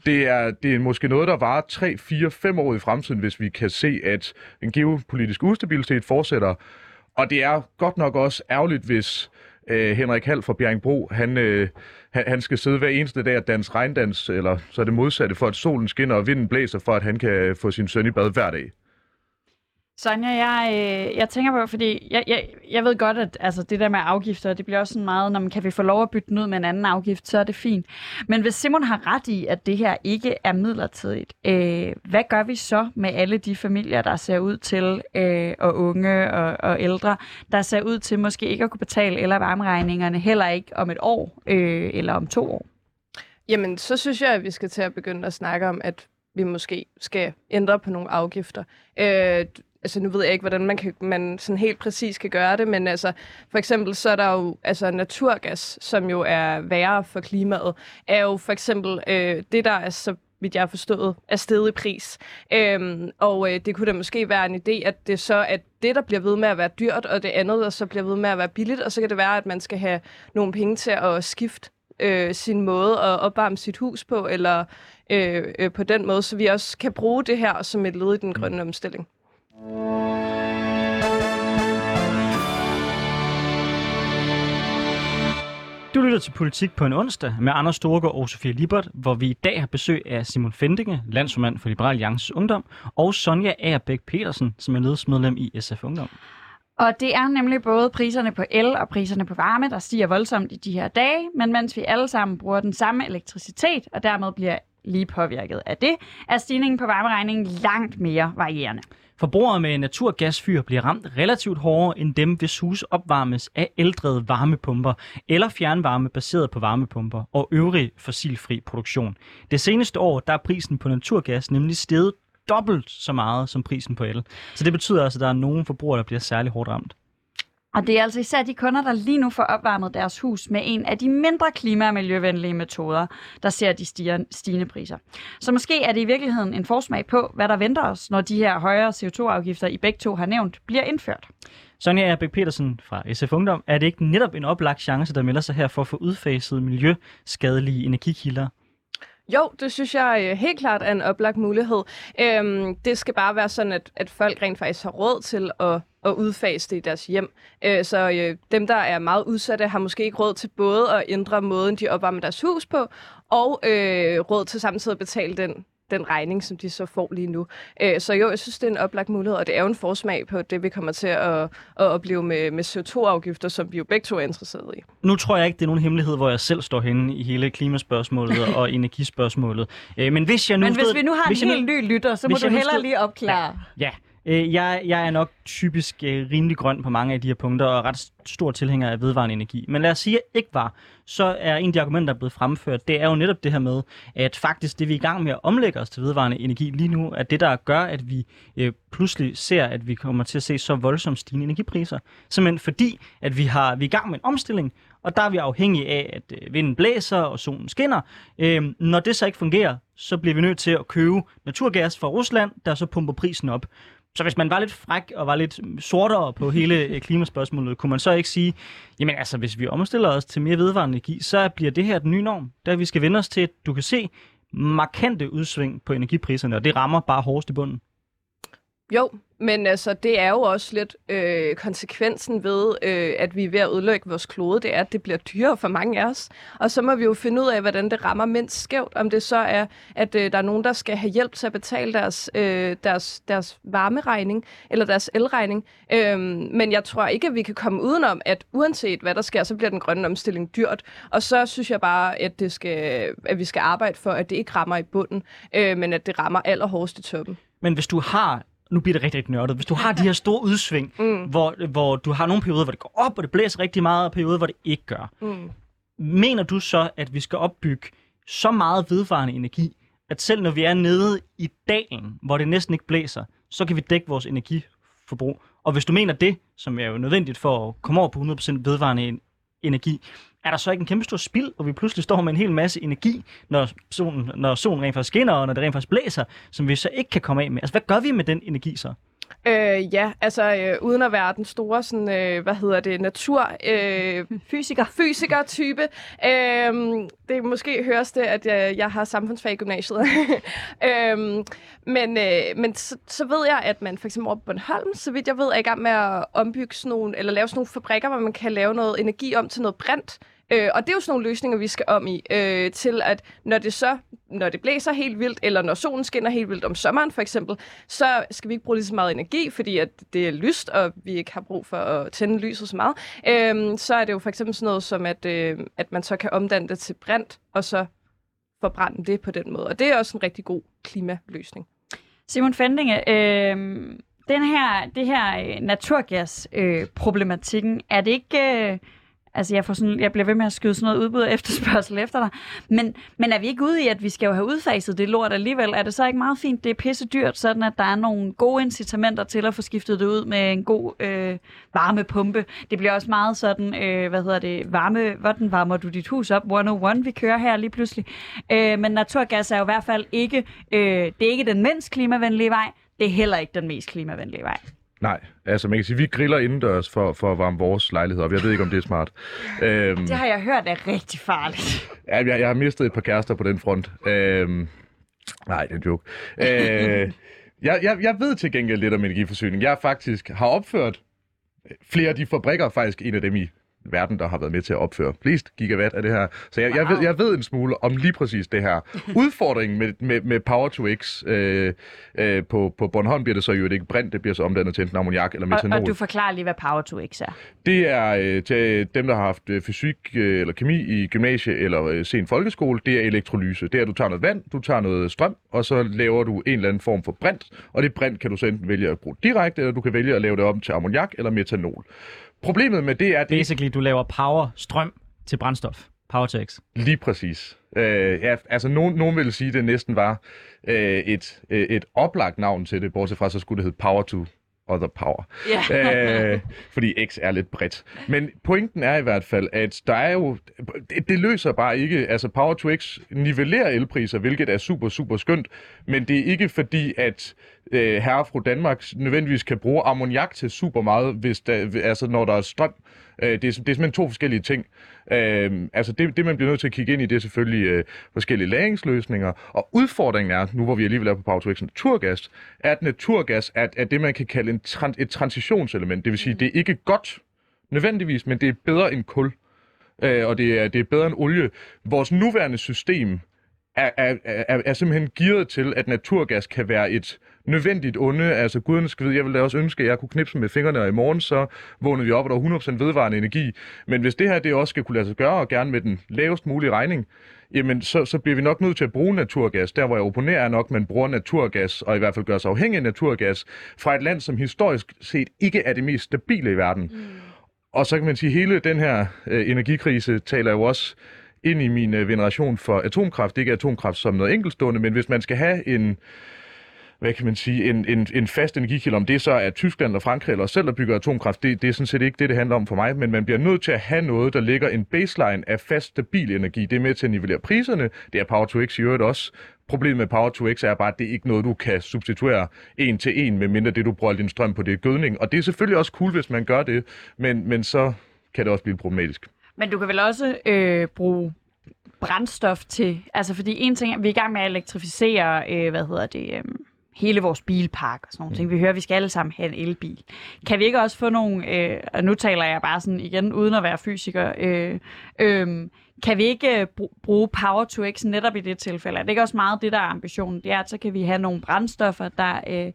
Det er, det er måske noget, der var 3, 4, 5 år i fremtiden, hvis vi kan se, at en geopolitisk ustabilitet fortsætter. Og det er godt nok også ærgerligt, hvis øh, Henrik Hall fra Bjerringbro, han, øh, han, han skal sidde hver eneste dag og danse regndans, eller så er det modsatte, for at solen skinner og vinden blæser, for at han kan få sin søn i bad hver dag. Sonja, jeg, øh, jeg tænker på, fordi jeg, jeg, jeg ved godt, at altså, det der med afgifter, det bliver også sådan meget, når man kan vi få lov at bytte den ud med en anden afgift, så er det fint. Men hvis Simon har ret i, at det her ikke er midlertidigt, øh, hvad gør vi så med alle de familier, der ser ud til, øh, og unge og, og ældre, der ser ud til måske ikke at kunne betale eller varmeregningerne, heller ikke om et år øh, eller om to år? Jamen, så synes jeg, at vi skal til at begynde at snakke om, at vi måske skal ændre på nogle afgifter. Øh, altså nu ved jeg ikke, hvordan man, kan, man sådan helt præcis kan gøre det, men altså for eksempel så er der jo altså naturgas, som jo er værre for klimaet, er jo for eksempel øh, det, der er så vidt jeg har forstået, er steget i pris. Øhm, og øh, det kunne da måske være en idé, at det så er det, der bliver ved med at være dyrt, og det andet, der så bliver ved med at være billigt, og så kan det være, at man skal have nogle penge til at skifte øh, sin måde at opvarme sit hus på, eller øh, øh, på den måde, så vi også kan bruge det her som et led i den grønne omstilling. Du lytter til Politik på en onsdag med Anders Storgård og Sofie Libert, hvor vi i dag har besøg af Simon Fendinge, landsformand for Liberal Alliances Ungdom, og Sonja Agerbæk Petersen, som er ledelsesmedlem i SF Ungdom. Og det er nemlig både priserne på el og priserne på varme, der stiger voldsomt i de her dage, men mens vi alle sammen bruger den samme elektricitet, og dermed bliver lige påvirket af det, er stigningen på varmeregningen langt mere varierende. Forbrugere med naturgasfyr bliver ramt relativt hårdere end dem, hvis hus opvarmes af ældrede varmepumper eller fjernvarme baseret på varmepumper og øvrig fossilfri produktion. Det seneste år der er prisen på naturgas nemlig steget dobbelt så meget som prisen på el. Så det betyder altså, at der er nogle forbrugere, der bliver særlig hårdt ramt. Og det er altså især de kunder, der lige nu får opvarmet deres hus med en af de mindre klima- og miljøvenlige metoder, der ser de stiger, stigende priser. Så måske er det i virkeligheden en forsmag på, hvad der venter os, når de her højere CO2-afgifter, I begge to har nævnt, bliver indført. Sonja Erbæk Petersen fra SF Ungdom, er det ikke netop en oplagt chance, der melder sig her for at få udfaset miljøskadelige energikilder? Jo, det synes jeg øh, helt klart er en oplagt mulighed. Øhm, det skal bare være sådan, at, at folk rent faktisk har råd til at, at udfase det i deres hjem. Øh, så øh, dem, der er meget udsatte, har måske ikke råd til både at ændre måden, de opvarmer deres hus på, og øh, råd til samtidig at betale den den regning, som de så får lige nu. Øh, så jo, jeg synes, det er en oplagt mulighed, og det er jo en forsmag på det, vi kommer til at, at opleve med, med CO2-afgifter, som vi jo begge to er interesseret i. Nu tror jeg ikke, det er nogen hemmelighed, hvor jeg selv står henne i hele klimaspørgsmålet og energispørgsmålet. Øh, men hvis jeg nu Men hvis stod- vi nu har hvis en helt ny lytter, så må du hellere stod- lige opklare. Ja, øh, jeg, jeg er nok typisk øh, rimelig grøn på mange af de her punkter, og ret stor tilhænger af vedvarende energi. Men lad os sige, at jeg ikke var, så er en af de argumenter, der er blevet fremført, det er jo netop det her med, at faktisk det, vi er i gang med at omlægge os til vedvarende energi lige nu, er det, der gør, at vi øh, pludselig ser, at vi kommer til at se så voldsomt stigende energipriser. Simpelthen fordi, at vi, har, vi er i gang med en omstilling, og der er vi afhængige af, at øh, vinden blæser og solen skinner. Øhm, når det så ikke fungerer, så bliver vi nødt til at købe naturgas fra Rusland, der så pumper prisen op. Så hvis man var lidt fræk og var lidt sortere på hele øh, klimaspørgsmålet, kunne man så ikke sige, jamen altså, hvis vi omstiller os til mere vedvarende energi, så bliver det her den nye norm, der vi skal vende os til, at du kan se markante udsving på energipriserne, og det rammer bare hårdest i bunden. Jo, men altså, det er jo også lidt øh, konsekvensen ved, øh, at vi er ved at udlægge vores klode, det er, at det bliver dyrere for mange af os. Og så må vi jo finde ud af, hvordan det rammer mindst skævt. Om det så er, at øh, der er nogen, der skal have hjælp til at betale deres, øh, deres, deres varmeregning eller deres elregning. Øh, men jeg tror ikke, at vi kan komme udenom, at uanset hvad der sker, så bliver den grønne omstilling dyrt. Og så synes jeg bare, at, det skal, at vi skal arbejde for, at det ikke rammer i bunden, øh, men at det rammer allerhårdest i toppen. Men hvis du har, nu bliver det rigtig, rigtig nørdet, hvis du har de her store udsving, Mm. hvor, hvor du har nogle perioder, hvor det går op, og det blæser rigtig meget, og perioder, hvor det ikke gør, Mm. mener du så, at vi skal opbygge så meget vedvarende energi, at selv når vi er nede i dalen, hvor det næsten ikke blæser, så kan vi dække vores energiforbrug. Og hvis du mener det, som er jo nødvendigt for at komme over på 100% vedvarende en- energi, er der så ikke en kæmpe stor spild, hvor vi pludselig står med en hel masse energi, når solen, når solen rent faktisk skinner, og når det rent faktisk blæser, som vi så ikke kan komme af med? Altså, hvad gør vi med den energi så? Øh, ja, altså øh, uden at være den store, sådan, øh, hvad hedder det, natur, øh, Fysiker. fysiker-type. Øh, det måske høres det, at jeg, jeg har samfundsfag i gymnasiet. øh, men øh, men så, så ved jeg, at man for eksempel over på Bornholm, så vidt jeg ved, er i gang med at ombygge sådan nogle, eller lave sådan nogle fabrikker, hvor man kan lave noget energi om til noget brint. Øh, og det er jo sådan nogle løsninger, vi skal om i, øh, til at når det så, når det blæser helt vildt, eller når solen skinner helt vildt om sommeren for eksempel, så skal vi ikke bruge lige så meget energi, fordi at det er lyst, og vi ikke har brug for at tænde lyset så meget. Øh, så er det jo for eksempel sådan noget som, at, øh, at man så kan omdanne det til brint, og så forbrænde det på den måde. Og det er også en rigtig god klimaløsning. Simon Fendinge, øh, den her, det her øh, naturgas-problematikken, øh, problematikken, er det ikke... Øh, altså, jeg, får sådan, jeg bliver ved med at skyde sådan noget udbud og efterspørgsel efter dig. Men, men er vi ikke ude i, at vi skal jo have udfaset det lort alligevel? Er det så ikke meget fint, det er pisse dyrt, sådan at der er nogle gode incitamenter til at få skiftet det ud med en god øh, varmepumpe? Det bliver også meget sådan, øh, hvad hedder det, varme, hvordan varmer du dit hus op? 101, vi kører her lige pludselig. Øh, men naturgas er jo i hvert fald ikke, øh, det er ikke den mindst klimavenlige vej, det er heller ikke den mest klimavenlige vej. Nej, altså man kan sige, vi griller indendørs for, for at varme vores lejlighed op. Jeg ved ikke, om det er smart. Øhm, Det har jeg hørt er rigtig farligt. ja, jeg, jeg har mistet et par kærester på den front. Øhm, nej, det er en joke. Øh, jeg, jeg, jeg ved til gengæld lidt om energiforsyning. Jeg faktisk har opført flere af de fabrikker, faktisk en af dem i verden, der har været med til at opføre flest gigawatt af det her. Så jeg, jeg, ved, jeg ved en smule om lige præcis det her. Udfordringen med, med, med Power to X øh, øh, på, på Bornholm bliver det så jo ikke brint, det bliver så omdannet til enten ammoniak eller Og, metanol. og du forklarer lige, hvad Power to X er. Det er øh, til dem, der har haft øh, fysik øh, eller kemi i gymnasie eller øh, sen folkeskole. Det er elektrolyse. Det er, at du tager noget vand, du tager noget strøm, og så laver du en eller anden form for brint. Og det brint kan du så enten vælge at bruge direkte, eller du kan vælge at lave det om til ammoniak eller metanol. Problemet med det er, det Basically, du laver power, strøm til brændstof. Power to X. Lige præcis. Øh, ja, altså nogen, nogen vil sige, at det næsten var øh, et, øh, et oplagt navn til det, bortset fra så skulle det hedde Power to other power. Ja. øh, fordi X er lidt bredt. Men pointen er i hvert fald, at der er jo... Det, det løser bare ikke... Altså Power to X nivellerer elpriser, hvilket er super, super skønt. Men det er ikke fordi, at øh, herre fra Danmark nødvendigvis kan bruge ammoniak til super meget, hvis der, altså når der er strøm. Øh, det, er, det er simpelthen to forskellige ting. Øh, altså det, det, man bliver nødt til at kigge ind i, det er selvfølgelig øh, forskellige lagringsløsninger. Og udfordringen er, nu hvor vi alligevel er på Power naturgas, er, at naturgas er, er det, man kan kalde en tran- et transitionselement. Det vil sige, det er ikke godt nødvendigvis, men det er bedre end kul. Øh, og det er, det er bedre end olie. Vores nuværende system er, er, er, er simpelthen gearet til, at naturgas kan være et nødvendigt onde. Altså guderne skal vide, jeg ville da også ønske, at jeg kunne knipse med fingrene, og i morgen så vågnede vi op, og der var 100% vedvarende energi. Men hvis det her det også skal kunne lade sig gøre, og gerne med den lavest mulige regning, jamen så, så bliver vi nok nødt til at bruge naturgas. Der hvor jeg opponerer er nok, at man bruger naturgas, og i hvert fald gør sig afhængig af naturgas, fra et land, som historisk set ikke er det mest stabile i verden. Mm. Og så kan man sige, at hele den her øh, energikrise taler jo også ind i min øh, veneration for atomkraft. Ikke atomkraft som noget enkeltstående, men hvis man skal have en, hvad kan man sige, en, en, en fast energikilde, om det så er Tyskland eller Frankrig eller os selv, der bygger atomkraft, det, det er sådan set ikke det, det handler om for mig, men man bliver nødt til at have noget, der ligger en baseline af fast, stabil energi. Det er med til at nivellere priserne. Det er Power to X i øvrigt også. Problemet med Power to X er bare, at det er ikke noget, du kan substituere en til en, med mindre det, du bruger din strøm på, det er gødning. Og det er selvfølgelig også cool, hvis man gør det, men, men så kan det også blive problematisk. Men du kan vel også øh, bruge brændstof til, altså fordi en ting, vi er i gang med at elektrificere, øh, hvad hedder det, øh, hele vores bilpark og sådan nogle ting. Vi hører, at vi skal alle sammen have en elbil. Kan vi ikke også få nogle, øh, og nu taler jeg bare sådan igen, uden at være fysiker, øh, øh, kan vi ikke bruge Power to X netop i det tilfælde? Er det ikke også meget det, der er ambitionen? Det er, at så kan vi have nogle brændstoffer, der... Øh,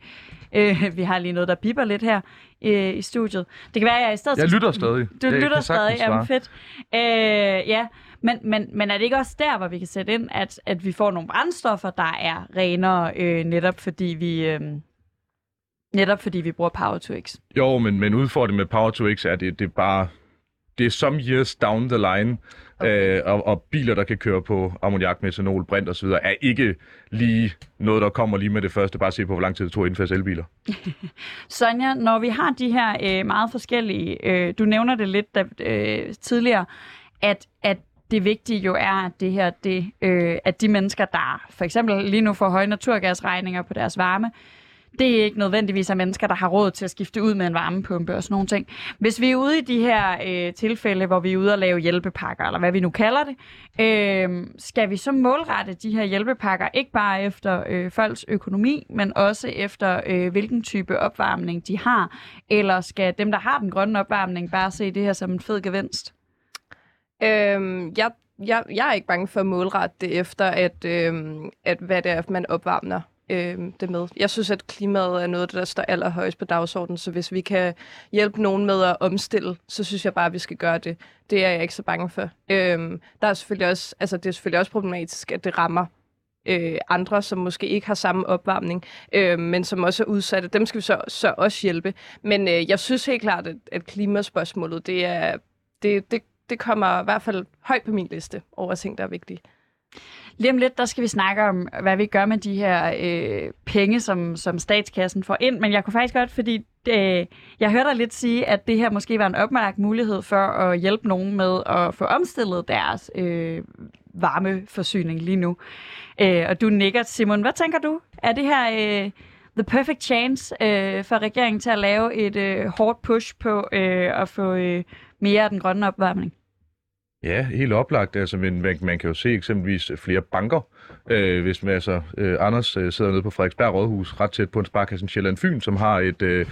øh, vi har lige noget, der bipper lidt her øh, i studiet. Det kan være, at jeg i stedet... Jeg lytter stadig. Du Jeg lytter stadig, jamen svare. fedt. Øh, ja, men, men, men er det ikke også der, hvor vi kan sætte ind, at, at vi får nogle brændstoffer, der er renere, øh, netop fordi vi... Øh, netop fordi vi bruger Power to X. Jo, men, men udfordringen med Power to X er, det, det er bare... Det er some years down the line, okay. øh, og, og biler, der kan køre på ammoniak, metanol, brint osv., er ikke lige noget, der kommer lige med det første. Bare se på, hvor lang tid det tog at indfase elbiler. Sonja, når vi har de her øh, meget forskellige, øh, du nævner det lidt da, øh, tidligere, at, at det vigtige jo er, at det her, det, øh, at de mennesker, der for eksempel lige nu får høje naturgasregninger på deres varme, det er ikke nødvendigvis af mennesker, der har råd til at skifte ud med en varmepumpe og sådan nogle ting. Hvis vi er ude i de her øh, tilfælde, hvor vi er ude og lave hjælpepakker, eller hvad vi nu kalder det, øh, skal vi så målrette de her hjælpepakker ikke bare efter øh, folks økonomi, men også efter øh, hvilken type opvarmning de har, eller skal dem, der har den grønne opvarmning, bare se det her som en fed gevinst? Øhm, jeg, jeg, jeg er ikke bange for at målrette det efter, at, øhm, at hvad det er, man opvarmer øhm, det med. Jeg synes, at klimaet er noget, der står allerhøjst på dagsordenen, så hvis vi kan hjælpe nogen med at omstille, så synes jeg bare, at vi skal gøre det. Det er jeg ikke så bange for. Øhm, der er selvfølgelig også, altså, det er selvfølgelig også problematisk, at det rammer øh, andre, som måske ikke har samme opvarmning, øh, men som også er udsatte. Dem skal vi så, så også hjælpe. Men øh, jeg synes helt klart, at, at klimaspørgsmålet, det er, det, det, det kommer i hvert fald højt på min liste over ting, der er vigtige. Lige om lidt, der skal vi snakke om, hvad vi gør med de her øh, penge, som, som statskassen får ind. Men jeg kunne faktisk godt, fordi øh, jeg hørte dig lidt sige, at det her måske var en opmærket mulighed for at hjælpe nogen med at få omstillet deres øh, varmeforsyning lige nu. Øh, og du nikker, Simon. Hvad tænker du? Er det her øh, the perfect chance øh, for regeringen til at lave et øh, hårdt push på øh, at få øh, mere af den grønne opvarmning? Ja, helt oplagt. Altså, men man, man kan jo se eksempelvis flere banker. Øh, hvis man, altså, øh, Anders øh, sidder nede på Frederiksberg Rådhus, ret tæt på en sparkassen Sjælland Fyn, som har et, øh,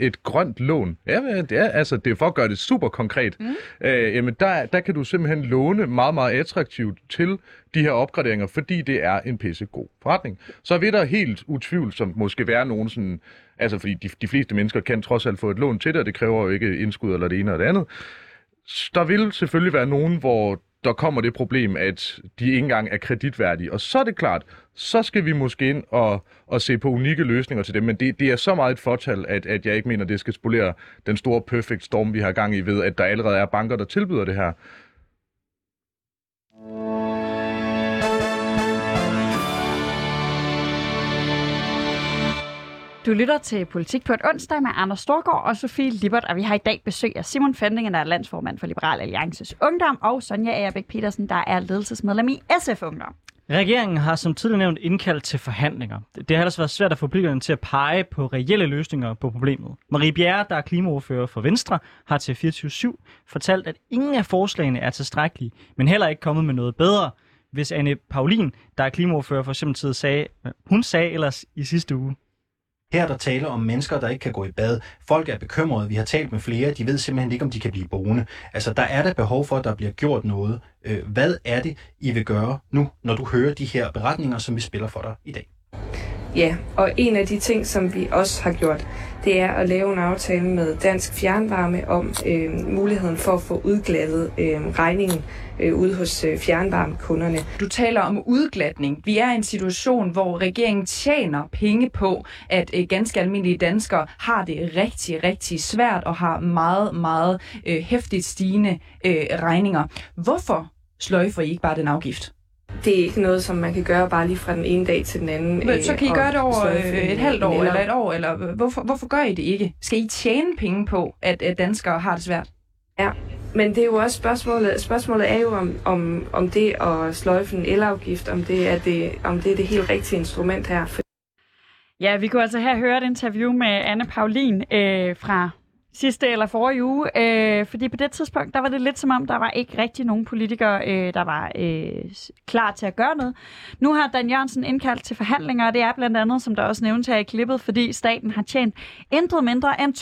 et grønt lån. Ja, det er, altså, det er for at gøre det super konkret. Mm. Øh, jamen, der, der kan du simpelthen låne meget, meget attraktivt til de her opgraderinger, fordi det er en pissegod forretning. Så vil der helt utvivlsomt måske være nogen sådan, altså fordi de, de fleste mennesker kan trods alt få et lån til det, og det kræver jo ikke indskud eller det ene eller det andet. Der vil selvfølgelig være nogen, hvor der kommer det problem, at de ikke engang er kreditværdige. Og så er det klart, så skal vi måske ind og, og se på unikke løsninger til dem. Men det, det er så meget et fortal, at, at jeg ikke mener, det skal spolere den store perfect storm, vi har gang i ved, at der allerede er banker, der tilbyder det her. Du lytter til Politik på et onsdag med Anders Storgård og Sofie Libert, og vi har i dag besøg af Simon Fendingen, der er landsformand for Liberal Alliances Ungdom, og Sonja Agerbæk Petersen, der er ledelsesmedlem i SF Ungdom. Regeringen har som tidligere nævnt indkaldt til forhandlinger. Det har ellers været svært at få politikerne til at pege på reelle løsninger på problemet. Marie Bjerre, der er klimaordfører for Venstre, har til 24-7 fortalt, at ingen af forslagene er tilstrækkelige, men heller ikke kommet med noget bedre. Hvis Anne Paulin, der er klimaordfører for Socialdemokratiet, sagde, hun sagde ellers i sidste uge. Her er der tale om mennesker, der ikke kan gå i bad. Folk er bekymrede. Vi har talt med flere. De ved simpelthen ikke, om de kan blive boende. Altså, der er der behov for, at der bliver gjort noget. Øh, hvad er det, I vil gøre nu, når du hører de her beretninger, som vi spiller for dig i dag? Ja, og en af de ting, som vi også har gjort, det er at lave en aftale med Dansk Fjernvarme om øh, muligheden for at få udglattet øh, regningen øh, ude hos øh, fjernvarmekunderne. Du taler om udglatning. Vi er i en situation, hvor regeringen tjener penge på, at øh, ganske almindelige danskere har det rigtig, rigtig svært og har meget, meget øh, hæftigt stigende øh, regninger. Hvorfor sløjfer I ikke bare den afgift? Det er ikke noget, som man kan gøre bare lige fra den ene dag til den anden. Men så kan I øh, gøre det over øh, et halvt år en eller et år, eller hvorfor, hvorfor gør I det ikke? Skal I tjene penge på, at, at danskere har det svært? Ja, men det er jo også spørgsmålet. Spørgsmålet er jo, om, om, om det at sløjfe en elafgift, om det, er det, om det er det helt rigtige instrument her. Ja, vi kunne altså her høre et interview med Anne Paulin øh, fra sidste eller forrige uge, øh, fordi på det tidspunkt, der var det lidt som om, der var ikke rigtig nogen politikere, øh, der var øh, klar til at gøre noget. Nu har Dan Jørgensen indkaldt til forhandlinger, og det er blandt andet, som der også nævnes her i klippet, fordi staten har tjent intet mindre end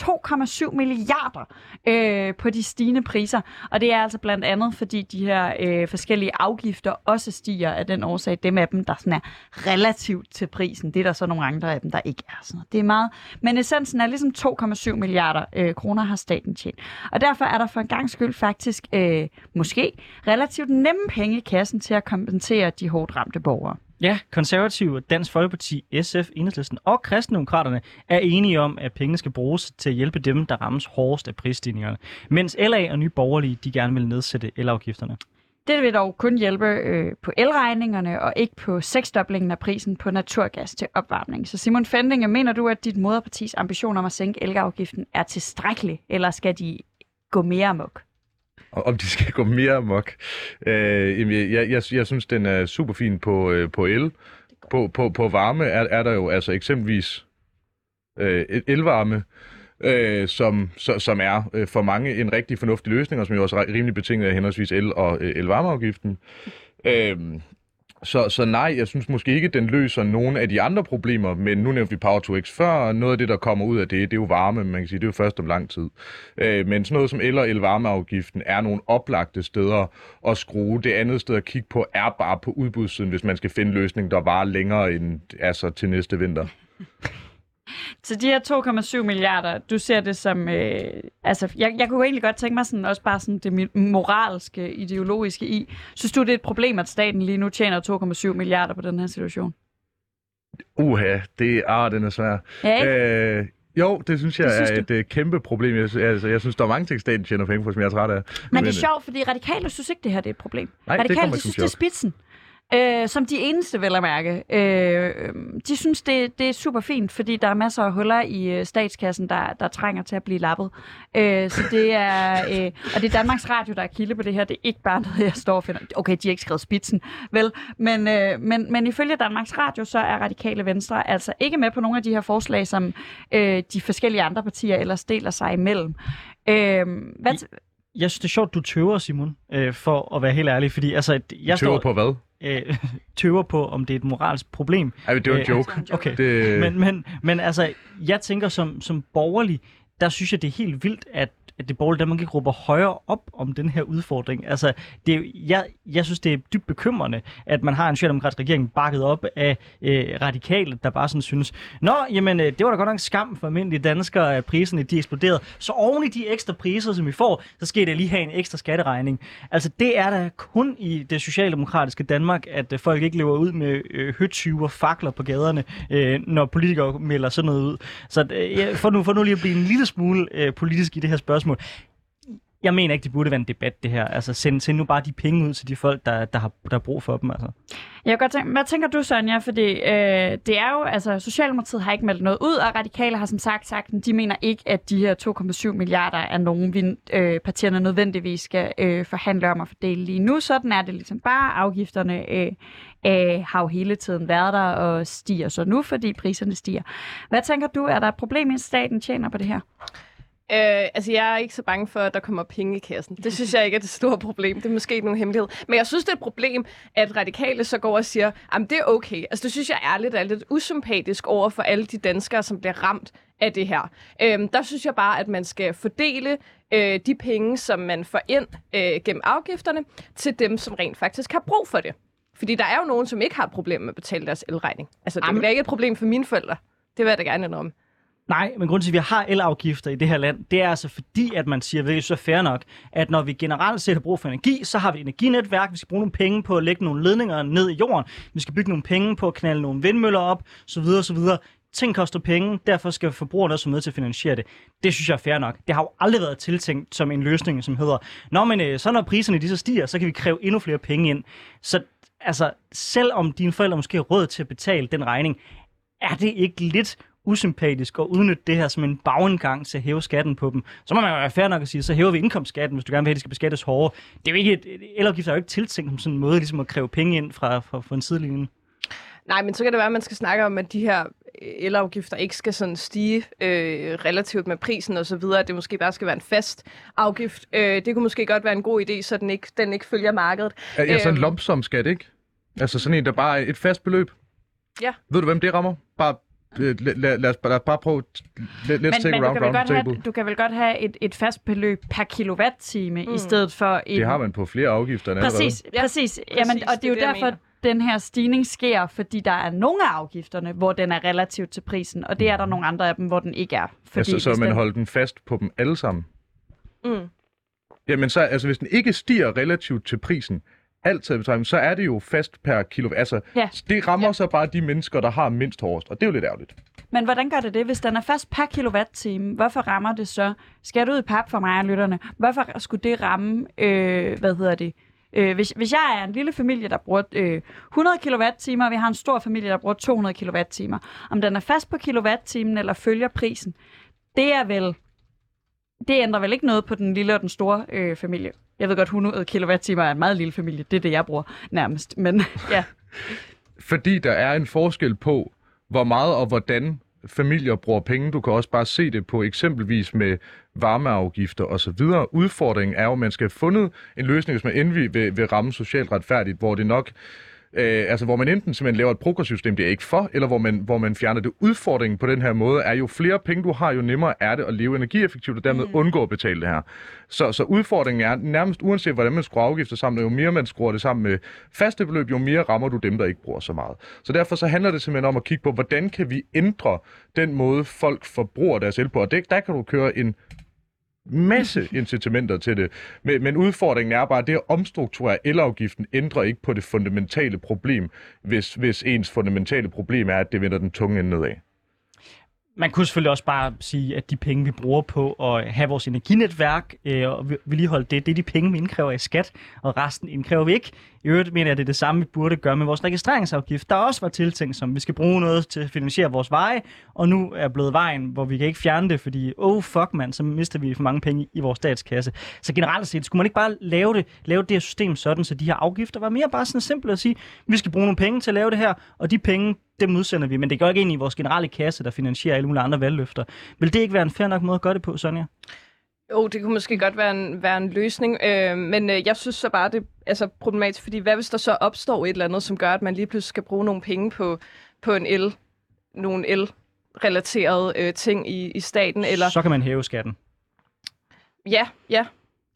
2,7 milliarder øh, på de stigende priser. Og det er altså blandt andet, fordi de her øh, forskellige afgifter også stiger af den årsag. Dem af dem, der sådan er relativt til prisen. Det er der så nogle andre af dem, der ikke er. Sådan noget. Det er meget. Men essensen er ligesom 2,7 milliarder øh, kroner har staten tjent. Og derfor er der for en gang skyld faktisk øh, måske relativt nemme penge i kassen til at kompensere de hårdt ramte borgere. Ja, konservative, Dansk Folkeparti, SF, Enhedslisten og Kristendemokraterne er enige om, at pengene skal bruges til at hjælpe dem, der rammes hårdest af prisstigningerne. Mens LA og Nye Borgerlige, de gerne vil nedsætte elafgifterne. Det vil dog kun hjælpe øh, på elregningerne og ikke på seksdoblingen af prisen på naturgas til opvarmning. Så Simon Fendinge, mener du, at dit moderpartis ambition om at sænke elafgiften er tilstrækkelig, eller skal de gå mere amok? Om de skal gå mere amok. Øh, jeg, jeg, jeg, jeg synes, den er super fin på, øh, på el. På, på, på varme er, er der jo altså eksempelvis øh, elvarme, øh, som, så, som er øh, for mange en rigtig fornuftig løsning, og som jo også er rimelig betinget af henholdsvis el- og øh, elvarmeafgiften. Øh, så, så nej, jeg synes måske ikke, den løser nogen af de andre problemer, men nu nævnte vi Power to X før, og noget af det, der kommer ud af det, det er jo varme, man kan sige, det er jo først om lang tid. Øh, men sådan noget som el- og elvarmeafgiften er nogle oplagte steder at skrue. Det andet sted at kigge på er bare på udbudssiden, hvis man skal finde en løsning, der varer længere end altså til næste vinter. Så de her 2,7 milliarder, du ser det som... Øh, altså, jeg, jeg kunne egentlig godt tænke mig sådan, også bare sådan det moralske, ideologiske i. Synes du, det er et problem, at staten lige nu tjener 2,7 milliarder på den her situation? Uha, det ah, den er svær. Ja, ikke? Øh, jo, det synes jeg Det synes er et øh, kæmpe problem. Jeg, altså, jeg synes, der er mange ting, staten tjener penge på, som jeg er træt af. Men det er sjovt, fordi radikale synes ikke, det her det er et problem. Nej, det radikale, kommer de synes, det er spidsen. Øh, som de eneste, vel at mærke. Øh, de synes, det, det er super fint, fordi der er masser af huller i øh, statskassen, der, der trænger til at blive lappet. Øh, så det er, øh, og det er Danmarks Radio, der er kilde på det her. Det er ikke bare noget, jeg står og finder. Okay, de har ikke skrevet spidsen, vel? Men, øh, men, men ifølge Danmarks Radio, så er Radikale Venstre altså ikke med på nogle af de her forslag, som øh, de forskellige andre partier ellers deler sig imellem. Øh, hvad, Jeg synes, det er sjovt, du tøver, Simon, øh, for at være helt ærlig, fordi altså, jeg Jeg står på hvad? Øh, tøver på, om det er et moralsk problem. Ej, det var en Øh, joke. Okay, Det, men, men, men altså, jeg tænker som, som borgerlig, der synes jeg, det er helt vildt, at, at det borgerlige Danmark ikke råber højere op om den her udfordring. Altså, det jeg, jeg synes, det er dybt bekymrende, at man har en socialdemokratisk regering bakket op af øh, radikale, der bare sådan synes, Nå, jamen, øh, det var da godt nok skam for almindelige danskere, at priserne de eksploderede. Så oven i de ekstra priser, som vi får, så skal det lige have en ekstra skatteregning. Altså, det er da kun i det socialdemokratiske Danmark, at øh, folk ikke lever ud med øh, og fakler på gaderne, øh, når politikere melder sådan noget ud. Så øh, for, nu, for nu lige at blive en lille smule øh, politisk i det her spørgsmål jeg mener ikke, det burde være en debat, det her. Altså, send, send nu bare de penge ud til de folk, der, der, har, der har brug for dem. Altså. Jeg kan godt tænke, hvad tænker du, Sonja? Fordi øh, det er jo, altså Socialdemokratiet har ikke meldt noget ud, og Radikale har som sagt sagt, at de mener ikke, at de her 2,7 milliarder er nogen, vi øh, partierne nødvendigvis skal øh, forhandle om at fordele lige nu. Sådan er det ligesom bare. Afgifterne øh, øh, har jo hele tiden været der og stiger så nu, fordi priserne stiger. Hvad tænker du, er der et problem, at staten tjener på det her? Øh, altså, jeg er ikke så bange for, at der kommer penge i kassen. Det synes jeg ikke er det store problem. Det er måske ikke nogen hemmelighed. Men jeg synes, det er et problem, at radikale så går og siger, at det er okay. Altså, det synes jeg ærligt er lidt usympatisk over for alle de danskere, som bliver ramt af det her. Øh, der synes jeg bare, at man skal fordele øh, de penge, som man får ind øh, gennem afgifterne, til dem, som rent faktisk har brug for det. Fordi der er jo nogen, som ikke har et problem med at betale deres elregning. Altså, det er ikke et problem for mine forældre. Det vil jeg da gerne om. Nej, men grunden til, at vi har elafgifter i det her land, det er altså fordi, at man siger, det er så fair nok, at når vi generelt set har brug for energi, så har vi et energinetværk, vi skal bruge nogle penge på at lægge nogle ledninger ned i jorden, vi skal bygge nogle penge på at knalde nogle vindmøller op, så videre, så videre. Ting koster penge, derfor skal forbrugerne også med til at finansiere det. Det synes jeg er fair nok. Det har jo aldrig været tiltænkt som en løsning, som hedder, Nå, men øh, så når priserne de så stiger, så kan vi kræve endnu flere penge ind. Så altså, selvom dine forældre måske har råd til at betale den regning, er det ikke lidt usympatisk at udnytte det her som en bagindgang til at hæve skatten på dem. Så må man jo være fair nok at sige, så hæver vi indkomstskatten, hvis du gerne vil have, at de skal beskattes hårdere. Det er jo ikke et, elafgift er jo ikke tiltænkt som sådan en måde ligesom at kræve penge ind fra, fra, fra en sidelinje. Nej, men så kan det være, at man skal snakke om, at de her elafgifter ikke skal sådan stige øh, relativt med prisen og så videre, at det måske bare skal være en fast afgift. Øh, det kunne måske godt være en god idé, så den ikke, den ikke følger markedet. Ja, ja sådan en øhm. lumpsum skat, ikke? Altså sådan en, der bare er et fast beløb. Ja. Ved du, hvem det rammer? Bare lad, lad, lad, os, lad os bare prøve, let, let's men, take men round, round table. Have, du kan vel godt have et, et fast beløb per kilowatt-time, mm. i stedet for... En... Det har man på flere afgifter end Præcis, ja, præcis. Jamen, og det er jo det, derfor, den her stigning sker, fordi der er nogle af afgifterne, hvor den er relativt til prisen, og det er der nogle andre af dem, hvor den ikke er. Fordi ja, så, så man holder den fast på dem alle sammen? Mm. Jamen så, altså hvis den ikke stiger relativt til prisen, alt taget betragtning, så er det jo fast per kilo. Altså, ja. det rammer ja. så bare de mennesker, der har mindst hårdest, og det er jo lidt ærgerligt. Men hvordan gør det det, hvis den er fast per kilowatt-time? Hvorfor rammer det så? Skal du ud i pap for mig og lytterne? Hvorfor skulle det ramme, øh, hvad hedder det, Øh, hvis, hvis jeg er en lille familie, der bruger øh, 100 kWh, og vi har en stor familie, der bruger 200 kWh, om den er fast på kilowatt-timen eller følger prisen, det er vel det ændrer vel ikke noget på den lille og den store øh, familie. Jeg ved godt, 100 kWh er en meget lille familie. Det er det, jeg bruger nærmest. Men ja. Fordi der er en forskel på, hvor meget og hvordan familier bruger penge. Du kan også bare se det på eksempelvis med varmeafgifter osv. Udfordringen er jo, at man skal have fundet en løsning, hvis man endelig vil, vil ramme socialt retfærdigt, hvor det nok Øh, altså hvor man enten simpelthen laver et progressivt det er ikke for, eller hvor man, hvor man fjerner det. Udfordringen på den her måde er, jo flere penge du har, jo nemmere er det at leve energieffektivt og dermed mm. undgå at betale det her. Så, så udfordringen er nærmest uanset hvordan man skruer afgifter sammen, jo mere man skruer det sammen med faste beløb, jo mere rammer du dem, der ikke bruger så meget. Så derfor så handler det simpelthen om at kigge på, hvordan kan vi ændre den måde, folk forbruger deres el på. Og det, der kan du køre en masse incitamenter til det. Men, men udfordringen er bare, at det at omstrukturere elafgiften ændrer ikke på det fundamentale problem, hvis, hvis ens fundamentale problem er, at det vender den tunge ende nedad man kunne selvfølgelig også bare sige, at de penge, vi bruger på at have vores energinetværk øh, og vedligeholde det, det er de penge, vi indkræver i skat, og resten indkræver vi ikke. I øvrigt mener jeg, at det er det samme, vi burde gøre med vores registreringsafgift. Der også var tiltænkt, som vi skal bruge noget til at finansiere vores veje, og nu er blevet vejen, hvor vi kan ikke fjerne det, fordi oh fuck man, så mister vi for mange penge i vores statskasse. Så generelt set, skulle man ikke bare lave det, lave det her system sådan, så de her afgifter var mere bare sådan simpelt at sige, vi skal bruge nogle penge til at lave det her, og de penge, dem udsender vi, men det går ikke ind i vores generelle kasse, der finansierer alle mulige andre valgløfter. Vil det ikke være en fair nok måde at gøre det på, Sonja? Jo, det kunne måske godt være en, være en løsning, øh, men øh, jeg synes så bare, det er altså, problematisk, fordi hvad hvis der så opstår et eller andet, som gør, at man lige pludselig skal bruge nogle penge på, på en el, nogle el-relaterede øh, ting i, i staten? Eller... Så kan man hæve skatten. Ja, ja,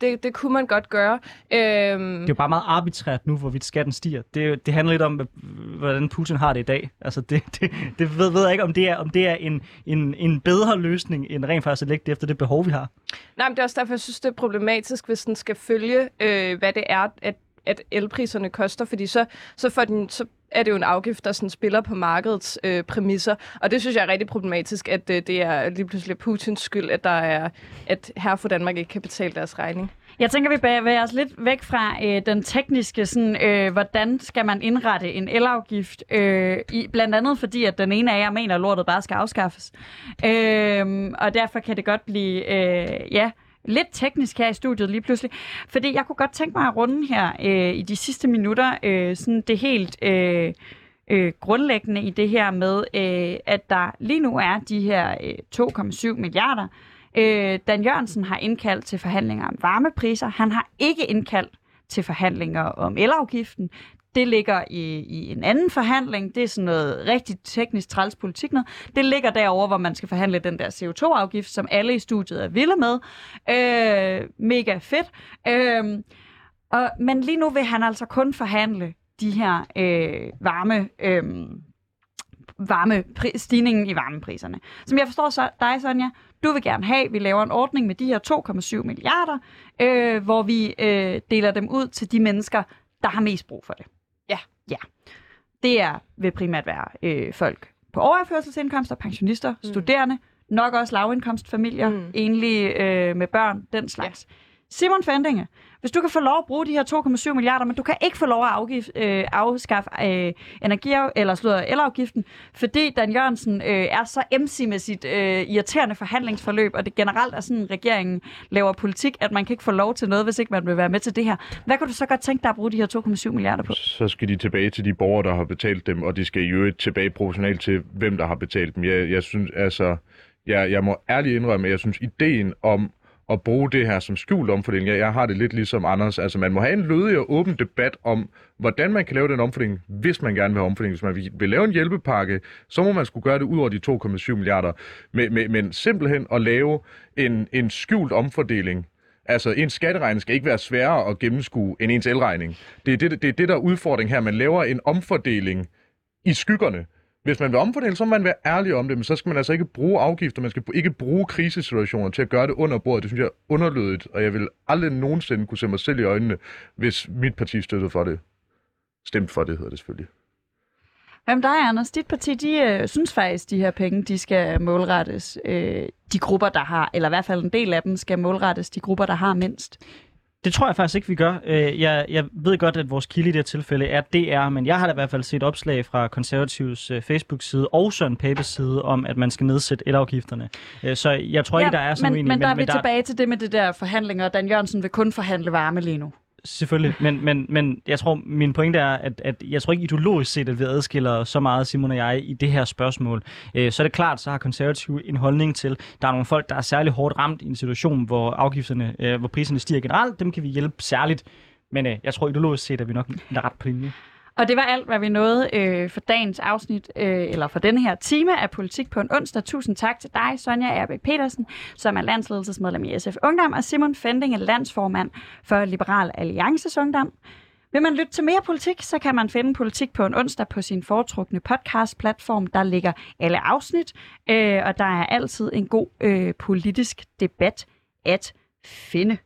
det, det kunne man godt gøre. Øhm... Det er jo bare meget arbitrært nu, hvorvidt skatten stiger. Det, det handler lidt om, hvordan Putin har det i dag. Altså det, det, det ved, ved jeg ikke, om det er, om det er en, en, en bedre løsning, end rent faktisk at lægge det efter det behov, vi har. Nej, men det er også derfor, jeg synes, det er problematisk, hvis den skal følge, øh, hvad det er, at at elpriserne koster, fordi så, så, får den, så er det jo en afgift, der sådan spiller på markedets øh, præmisser. Og det synes jeg er rigtig problematisk, at øh, det er lige pludselig Putins skyld, at der er, at her for Danmark ikke kan betale deres regning. Jeg tænker, vi bevæger os lidt væk fra øh, den tekniske, sådan, øh, hvordan skal man indrette en elafgift, øh, i, blandt andet fordi, at den ene af jer mener, at lortet bare skal afskaffes. Øh, og derfor kan det godt blive, øh, ja, lidt teknisk her i studiet lige pludselig. Fordi jeg kunne godt tænke mig at runde her øh, i de sidste minutter, øh, sådan det helt... Øh, øh, grundlæggende i det her med, øh, at der lige nu er de her øh, 2,7 milliarder, Øh, Dan Jørgensen har indkaldt til forhandlinger om varmepriser. Han har ikke indkaldt til forhandlinger om elafgiften. Det ligger i, i en anden forhandling. Det er sådan noget rigtig teknisk træls politik noget. Det ligger derover, hvor man skal forhandle den der CO2-afgift, som alle i studiet er vilde med. Øh, mega fedt. Øh, og, men lige nu vil han altså kun forhandle de her øh, varme... Øh, varme, stigningen i varmepriserne. Som jeg forstår så, dig, Sonja, du vil gerne have, at vi laver en ordning med de her 2,7 milliarder, øh, hvor vi øh, deler dem ud til de mennesker, der har mest brug for det. Ja. Det er, vil primært være øh, folk på overførselsindkomster, pensionister, mm. studerende, nok også lavindkomstfamilier, mm. enlige øh, med børn, den slags. Ja. Simon Fendinge, hvis du kan få lov at bruge de her 2,7 milliarder, men du kan ikke få lov at afgift, øh, afskaffe øh, energi eller slå elafgiften, fordi Dan Jørgensen øh, er så MC med sit øh, irriterende forhandlingsforløb, og det generelt er sådan, regeringen laver politik, at man kan ikke få lov til noget, hvis ikke man vil være med til det her. Hvad kan du så godt tænke dig at bruge de her 2,7 milliarder på? Så skal de tilbage til de borgere, der har betalt dem, og de skal i øvrigt tilbage proportionalt til, hvem der har betalt dem. Jeg, jeg synes altså, jeg, jeg må ærligt indrømme, at jeg synes, ideen om at bruge det her som skjult omfordeling. Jeg, jeg har det lidt ligesom Anders. Altså, man må have en lødig og åben debat om, hvordan man kan lave den omfordeling, hvis man gerne vil have omfordeling. Hvis man vil, vil lave en hjælpepakke, så må man skulle gøre det ud over de 2,7 milliarder. Men, men, men simpelthen at lave en, en skjult omfordeling, Altså, en skatteregning skal ikke være sværere at gennemskue end ens elregning. Det er det, det, er det der er udfordring her. Man laver en omfordeling i skyggerne. Hvis man vil omfordele, så må man være ærlig om det, men så skal man altså ikke bruge afgifter, man skal ikke bruge krisesituationer til at gøre det under bordet. Det synes jeg er underlødigt, og jeg vil aldrig nogensinde kunne se mig selv i øjnene, hvis mit parti støttede for det. Stemt for det, hedder det selvfølgelig. Hvem med dig, Anders? Dit parti, de øh, synes faktisk, de her penge, de skal målrettes øh, de grupper, der har, eller i hvert fald en del af dem, skal målrettes de grupper, der har mindst. Det tror jeg faktisk ikke, vi gør. Øh, jeg, jeg ved godt, at vores kilde i det her tilfælde er DR, men jeg har da i hvert fald set opslag fra Konservativs øh, Facebook-side og Søren Papes side om, at man skal nedsætte elafgifterne. Øh, så jeg tror ja, ikke, der er sådan men, men der er vi der... tilbage til det med det der forhandlinger, og Dan Jørgensen vil kun forhandle varme lige nu. Selvfølgelig, men, men, men jeg tror, min pointe er, at, at jeg tror ikke ideologisk set, at vi adskiller så meget, Simon og jeg, i det her spørgsmål. Øh, så er det klart, så har konservative en holdning til, der er nogle folk, der er særlig hårdt ramt i en situation, hvor afgifterne, øh, hvor priserne stiger generelt, dem kan vi hjælpe særligt. Men øh, jeg tror ideologisk set, at vi nok er ret på linje. Og det var alt, hvad vi nåede øh, for dagens afsnit, øh, eller for denne her time af Politik på en onsdag. Tusind tak til dig, Sonja Erbæk Petersen, som er landsledelsesmedlem i SF Ungdom, og Simon Fendinge, landsformand for Liberal Alliances Ungdom. Vil man lytte til mere politik, så kan man finde Politik på en onsdag på sin foretrukne podcast-platform. Der ligger alle afsnit, øh, og der er altid en god øh, politisk debat at finde.